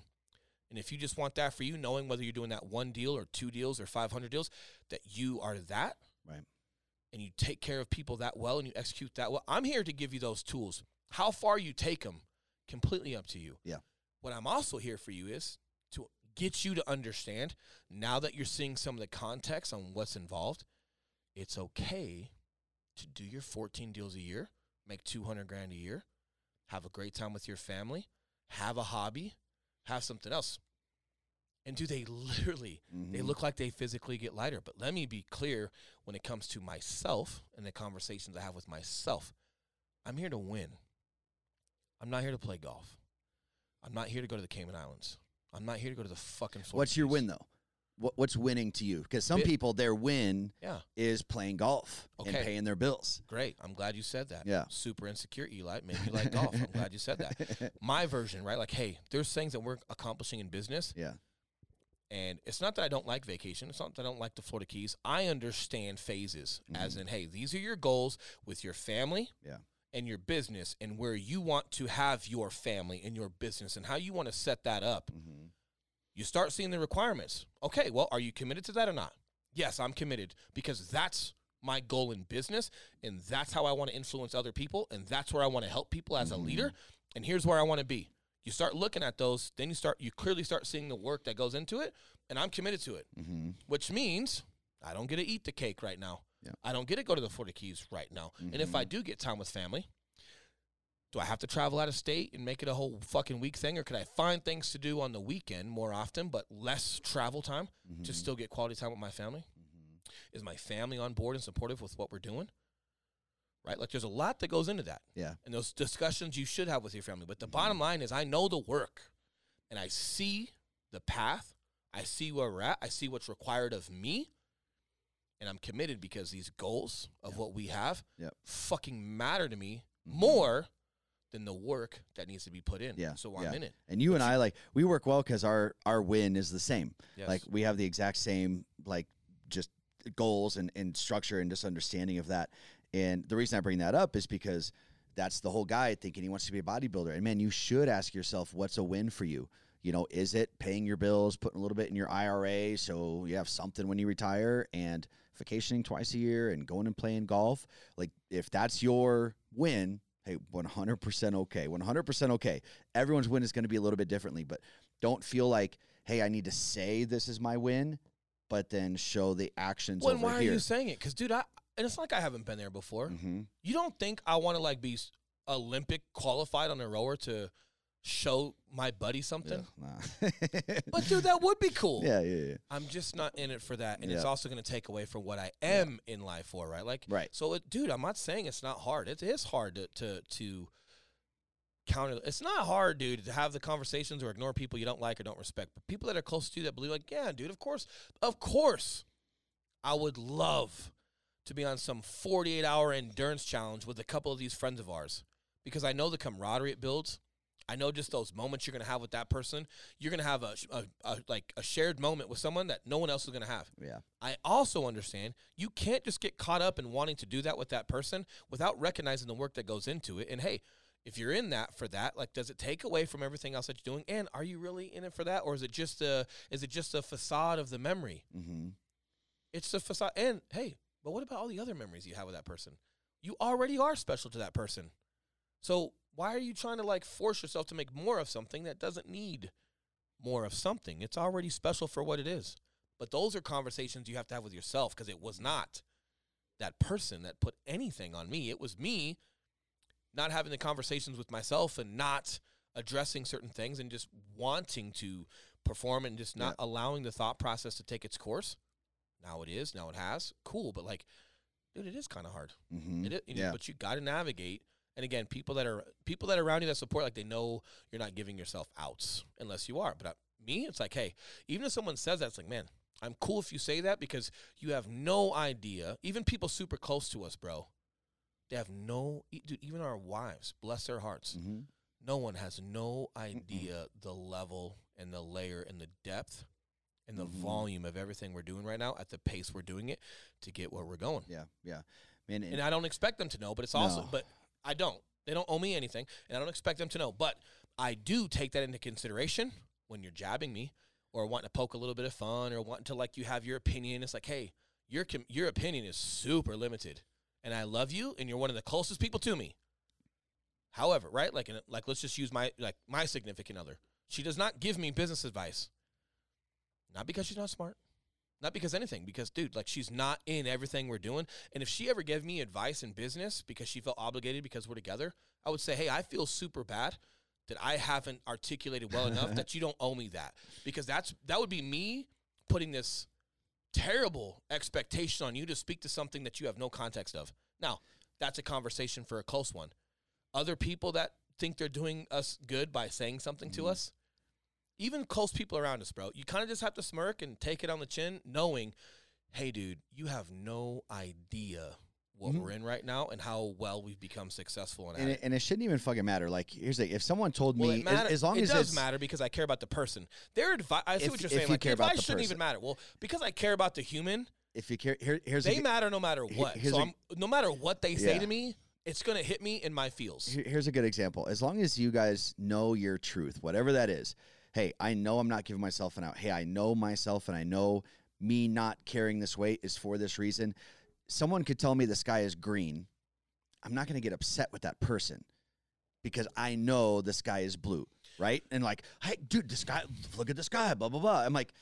And if you just want that for you, knowing whether you're doing that one deal or two deals or 500 deals, that you are that, Right. and you take care of people that well and you execute that well, I'm here to give you those tools. How far you take them, completely up to you. Yeah. What I'm also here for you is to get you to understand now that you're seeing some of the context on what's involved, it's okay to do your 14 deals a year, make 200 grand a year, have a great time with your family, have a hobby, have something else. And do they literally they Mhm. look like they physically get lighter. But let me be clear when it comes to myself and the conversations I have with myself. I'm here to win. I'm not here to play golf. I'm not here to go to the Cayman Islands. I'm not here to go to the fucking Florida What's your win though? What, what's winning to you? Because some Bit- people their win Yeah, is playing golf and paying their bills. great. I'm glad you said that. Yeah. Super insecure, Eli. Maybe you like golf. I'm glad you said that. My version, right? Like, hey, there's things that we're accomplishing in business yeah. And it's not that I don't like vacation. It's not that I don't like the Florida Keys. I understand phases, as in, hey, these are your goals with your family Yeah. and your business, and where you want to have your family and your business, and how you want to set that up. Mm-hmm. You start seeing the requirements. Okay, well, are you committed to that or not? Yes, I'm committed because that's my goal in business, and that's how I want to influence other people, and that's where I want to help people as a leader. And here's where I want to be. You start looking at those, then you start you clearly start seeing the work that goes into it, and I'm committed to it. Mm-hmm. Which means I don't get to eat the cake right now. I don't get to go to the Florida Keys right now. And if I do get time with family, do I have to travel out of state and make it a whole fucking week thing, or could I find things to do on the weekend more often, but less travel time Mm-hmm. to still get quality time with my family? Is my family on board and supportive with what we're doing? Right? Like there's a lot that goes into that. Yeah. And those discussions you should have with your family. But the bottom line is I know the work and I see the path. I see where we're at. I see what's required of me. And I'm committed because these goals of Yeah. what we have Yep. fucking matter to me Mhm. more than the work that needs to be put in. Yeah, So I'm yeah. in it. And you and I like we work well because our our win is the same. Yes. Like we have the exact same like just goals and, and structure and just understanding of that. And the reason I bring that up is because that's the whole guy thinking he wants to be a bodybuilder. And man, you should ask yourself what's a win for you. You know, is it paying your bills, putting a little bit in your IRA so you have something when you retire and vacationing twice a year and going and playing golf? Like if that's your win, hey, 100% okay. 100% okay. Everyone's win is going to be a little bit differently, but don't feel like, hey, I need to say this is my win, but then show the actions Well, why are you saying it? Because, dude, I and it's like I haven't been there before. hmm You don't think I want to like be Olympic qualified on a rower to show my buddy something? nah. But dude, that would be cool. yeah, yeah, yeah. I'm just not in it for that, and it's also going to take away from what I am in life for, right? Like, Right. So, it, dude, I'm not saying it's not hard. It is hard to to to counter. It's not hard, dude, to have the conversations or ignore people you don't like or don't respect. But people that are close to you that believe, like, yeah, dude, of course, of course, I would love to be on some 48 hour endurance challenge with a couple of these friends of ours because I know the camaraderie it builds. I know just those moments you're gonna have with that person. You're gonna have a, a, a like a shared moment with someone that no one else is gonna have. Yeah. I also understand you can't just get caught up in wanting to do that with that person without recognizing the work that goes into it. And hey, if you're in that for that, like, does it take away from everything else that you're doing? And are you really in it for that, or is it just a is it just a facade of the memory? hmm It's a facade. And hey, but what about all the other memories you have with that person? You already are special to that person. So why are you trying to like force yourself to make more of something that doesn't need more of something? It's already special for what it is. But those are conversations you have to have with yourself because it was not that person that put anything on me. It was me not having the conversations with myself and not addressing certain things and just wanting to perform and just not allowing the thought process to take its course. Now it is, now it has. Cool, but like dude, it is kind of hard. Mm-hmm. It is, you know, Yeah. but you got to navigate. And again, people that are people that are around you that support, like they know you're not giving yourself outs unless you are. But uh, me, it's like, hey, even if someone says that, it's like, man, I'm cool if you say that because you have no idea. Even people super close to us, bro, they have no. Dude, even our wives, bless their hearts, Mm-hmm. no one has no idea the level and the layer and the depth and the Mhm. volume of everything we're doing right now at the pace we're doing it to get where we're going. Yeah, yeah. Man, And I don't expect them to know, but it's also, No. but I don't. They don't owe me anything, and I don't expect them to know. But I do take that into consideration when you're jabbing me or wanting to poke a little bit of fun or wanting to like you have your opinion. It's like, hey, your your opinion is super limited, and I love you, and you're one of the closest people to me. However, right, like, in, like let's just use my like my significant other. She does not give me business advice, not because she's not smart, not because anything, because dude, like she's not in everything we're doing. And if she ever gave me advice in business because she felt obligated because we're together, I would say, hey, I feel super bad that I haven't articulated well enough that you don't owe me that because that's that would be me putting this terrible expectation on you to speak to something that you have no context of. Now, that's a conversation for a close one. Other people that think they're doing us good by saying something to mm-hmm. us, even close people around us, bro, you kind of just have to smirk and take it on the chin, knowing, hey, dude, you have no idea what Mhm. we're in right now and how well we've become successful and, and it, and it shouldn't even fucking matter. Like, here's the if someone told well, me, it, matter, as, as long it as does it's, matter because I care about the person. Their advice, I see If- what you're saying. you Like, care advice shouldn't person. even matter. Well, because I care about the human, if you care, here, here's a they good- matter no matter what. So a- I'm, no matter what they say Yeah. to me, it's gonna hit me in my feels. Here- here's a good example. As long as you guys know your truth, whatever that is, hey, I know I'm not giving myself an out. Hey, I know myself and I know me not carrying this weight is for this reason. Someone could tell me the sky is green. I'm not going to get upset with that person because I know the sky is blue, right? And like, hey, dude, the sky, look at the sky, blah, blah, blah. I'm like,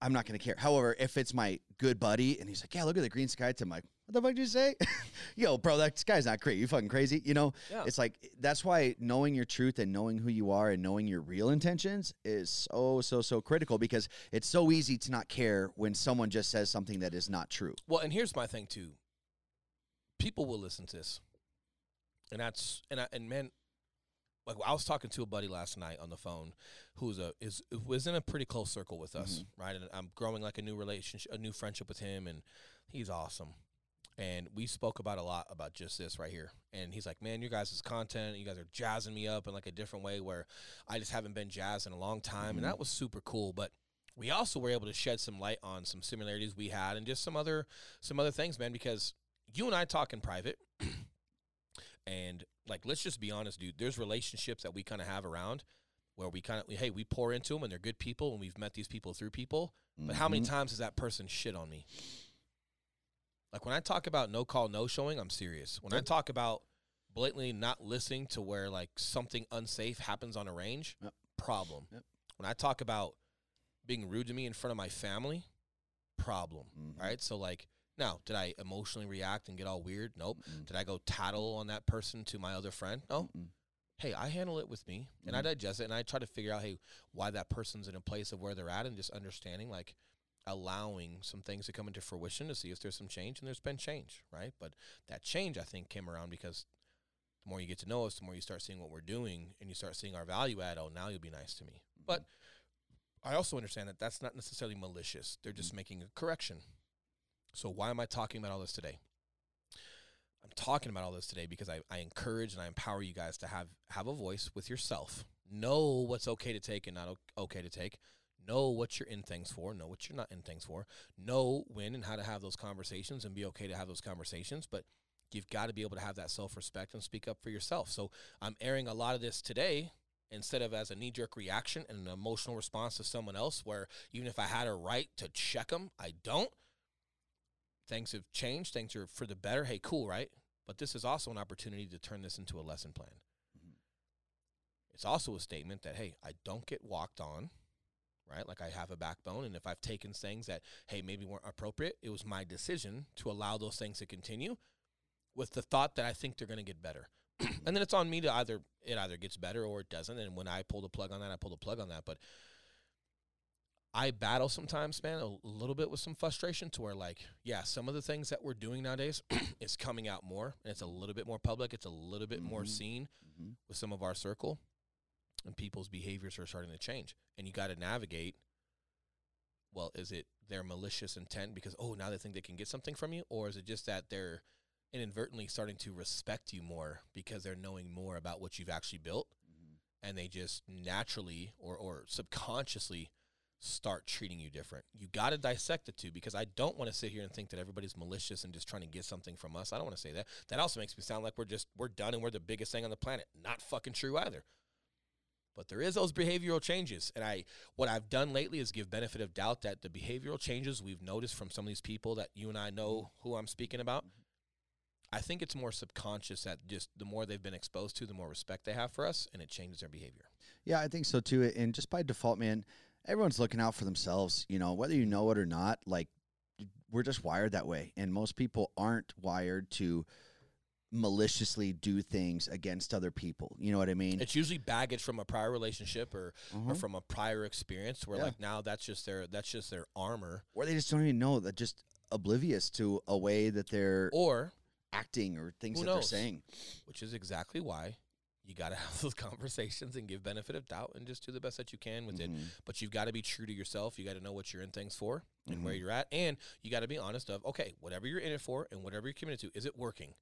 I'm not going to care. However, if it's my good buddy and he's like, yeah, look at the green sky, I'm like, what the fuck did you say? Yo, bro, that guy's not crazy. You fucking crazy. You know, Yeah. it's like that's why knowing your truth and knowing who you are and knowing your real intentions is so so so critical because it's so easy to not care when someone just says something that is not true. Well, and here's my thing too. People will listen to this, and that's and I, and man, like I was talking to a buddy last night on the phone, who's a is was in a pretty close circle with us, mm-hmm. right? And I'm growing like a new relationship, a new friendship with him, and he's awesome. And we spoke about a lot about just this right here. And he's like, "Man, your guys' content, you guys are jazzing me up in like a different way where I just haven't been jazzed in a long time." And that was super cool. But we also were able to shed some light on some similarities we had and just some other some other things, man, because you and I talk in private. and like let's just be honest, dude, there's relationships that we kind of have around where we kind of hey, we pour into them and they're good people and we've met these people through people. But how many Mhm. times has that person shit on me? Like when I talk about no call, no showing, I'm serious. When I talk about blatantly not listening to where like something unsafe happens on a range, Yep. problem. Yep. When I talk about being rude to me in front of my family, problem. Mhm. Right? So like now, did I emotionally react and get all weird? Nope. Mm-mm. Did I go tattle on that person to my other friend? No. Mm-mm. Hey, I handle it with me and I Mhm. digest it and I try to figure out, hey, why that person's in a place of where they're at and just understanding like allowing some things to come into fruition to see if there's some change and there's been change, right? But that change I think came around because the more you get to know us, the more you start seeing what we're doing and you start seeing our value add, oh, now you'll be nice to me. But I also understand that that's not necessarily malicious. They're just making a correction. So why am I talking about all this today? I'm talking about all this today because I, I encourage and I empower you guys to have have a voice with yourself. Know what's okay to take and not okay to take. Know what you're in things for. Know what you're not in things for. Know when and how to have those conversations and be okay to have those conversations. But you've got to be able to have that self respect and speak up for yourself. So I'm airing a lot of this today instead of as a knee jerk reaction and an emotional response to someone else, where even if I had a right to check them, I don't. Things have changed. Things are for the better. Hey, cool, right? But this is also an opportunity to turn this into a lesson plan. Mhm. It's also a statement that, hey, I don't get walked on, right? Like I have a backbone. And if I've taken things that, hey, maybe weren't appropriate, it was my decision to allow those things to continue with the thought that I think they're going to get better. and then it's on me to either, it either gets better or it doesn't. And when I pull the plug on that, I pull the plug on that. But I battle sometimes, man, a little bit with some frustration to where, like, yeah, some of the things that we're doing nowadays is coming out more and it's a little bit more public. It's a little bit more Mhm. seen Mhm. with some of our circle and people's behaviors are starting to change. And you got to navigate well, is it their malicious intent because, oh, now they think they can get something from you? Or is it just that they're inadvertently starting to respect you more because they're knowing more about what you've actually built? Mhm. and they just naturally or, or subconsciously start treating you different. You got to dissect the two because I don't want to sit here and think that everybody's malicious and just trying to get something from us. I don't want to say that. That also makes me sound like we're just we're done and we're the biggest thing on the planet. Not fucking true either. But there is those behavioral changes, and I what I've done lately is give benefit of doubt that the behavioral changes we've noticed from some of these people that you and I know mm-hmm. who I'm speaking about. Mm-hmm. I think it's more subconscious that just the more they've been exposed to, the more respect they have for us, and it changes their behavior. Yeah, I think so too. And just by default, man, everyone's looking out for themselves. You know, whether you know it or not, like we're just wired that way. And most people aren't wired to maliciously do things against other people. You know what I mean? It's usually baggage from a prior relationship or, or Mhm. from a prior experience where Yeah. like now that's just their that's just their armor. Or they just don't even know that just oblivious to a way that they're Or acting or things that they're saying. which is exactly why you got to have those conversations and give benefit of doubt and just do the best that you can with it. Mhm. But you've got to be true to yourself. You got to know what you're in things for and where Mhm. you're at, and you got to be honest of okay, whatever you're in it for and whatever you're committed to, is it working?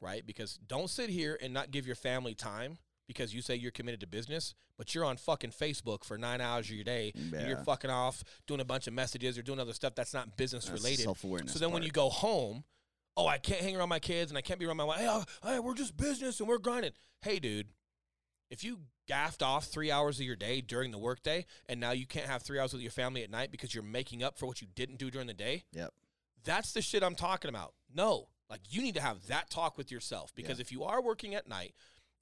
Right? Because don't sit here and not give your family time because you say you're committed to business, but you're on fucking Facebook for nine hours of your day. And you're fucking off doing a bunch of messages or doing other stuff that's not business That's related. self-awareness So then when you go home, oh, I can't hang around my kids and I can't be around my wife. Hey, uh, hey, we're just business and we're grinding. Hey, dude, if you gaffed off three hours of your day during the workday and now you can't have three hours with your family at night because you're making up for what you didn't do during the day, Yep. that's the shit I'm talking about. No, like you need to have that talk with yourself because Yeah. if you are working at night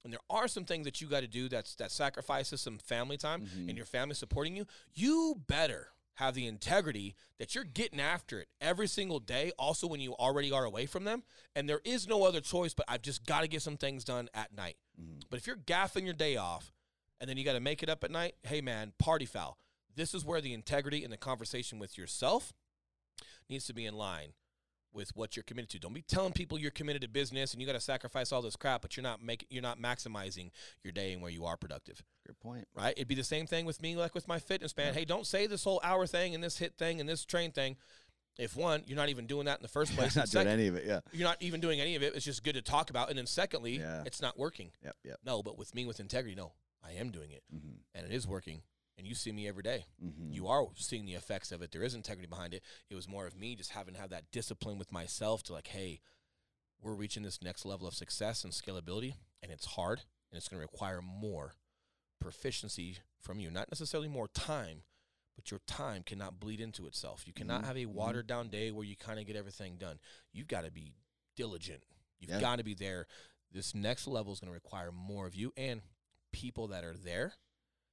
and there are some things that you got to do that's that sacrifices some family time Mhm. and your family supporting you, you better have the integrity that you're getting after it every single day also when you already are away from them and there is no other choice but I've just got to get some things done at night. Mhm. But if you're gaffing your day off and then you got to make it up at night, hey man, party foul. This is where the integrity and the conversation with yourself needs to be in line with what you're committed to. Don't be telling people you're committed to business and you got to sacrifice all this crap, but you're not making you're not maximizing your day and where you are productive. Good point. Right? It'd be the same thing with me like with my fitness man. Hey, don't say this whole hour thing and this hit thing and this train thing. If one, you're not even doing that in the first place. not and doing any of it. Yeah. you're not even doing any of it. It's just good to talk about. And then secondly, Yeah. it's not working. Yep. Yep. No, but with me with integrity, no, I am doing it Mm-hmm. and it is working. And you see me every day. Mm-hmm. You are seeing the effects of it. There is integrity behind it. It was more of me just having to have that discipline with myself to like, hey, we're reaching this next level of success and scalability, and it's hard and it's going to require more proficiency from you. Not necessarily more time, but your time cannot bleed into itself. You cannot Mhm. have a watered down day where you kind of get everything done. You've got to be diligent. You've Yeah. got to be there. This next level is going to require more of you, and people that are there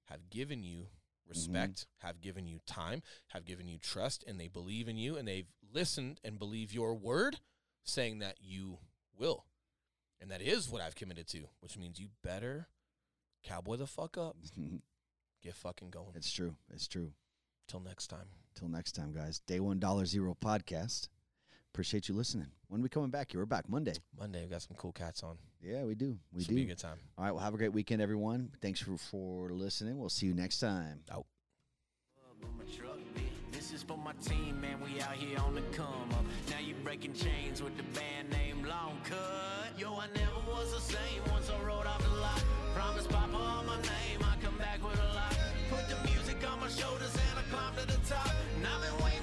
have given you mm-hmm. respect, have given you time, have given you trust, and they believe in you, and they've listened and believe your word, saying that you will. And that is what I've committed to, which means you better cowboy the fuck up, mm-hmm. get fucking going. it's true. It's true. Till next time. Till next time, guys. Day one dollar zero podcast. Appreciate you listening. When we coming back here? We're back Monday. Monday, we got some cool cats on. Yeah, we do. We Should be a good time. All right. Well, have a great weekend, everyone. Thanks for, for listening. We'll see you next time. Out. on my truck, bitch. This is for my team, man. We out here on the come up. Now you breaking chains with the band name Long Cut. Yo, I never was the same once I rode off the lot. Promise Papa on my name, I come back with a lot. Put the music on my shoulders and I climb to the top. And I've been waiting.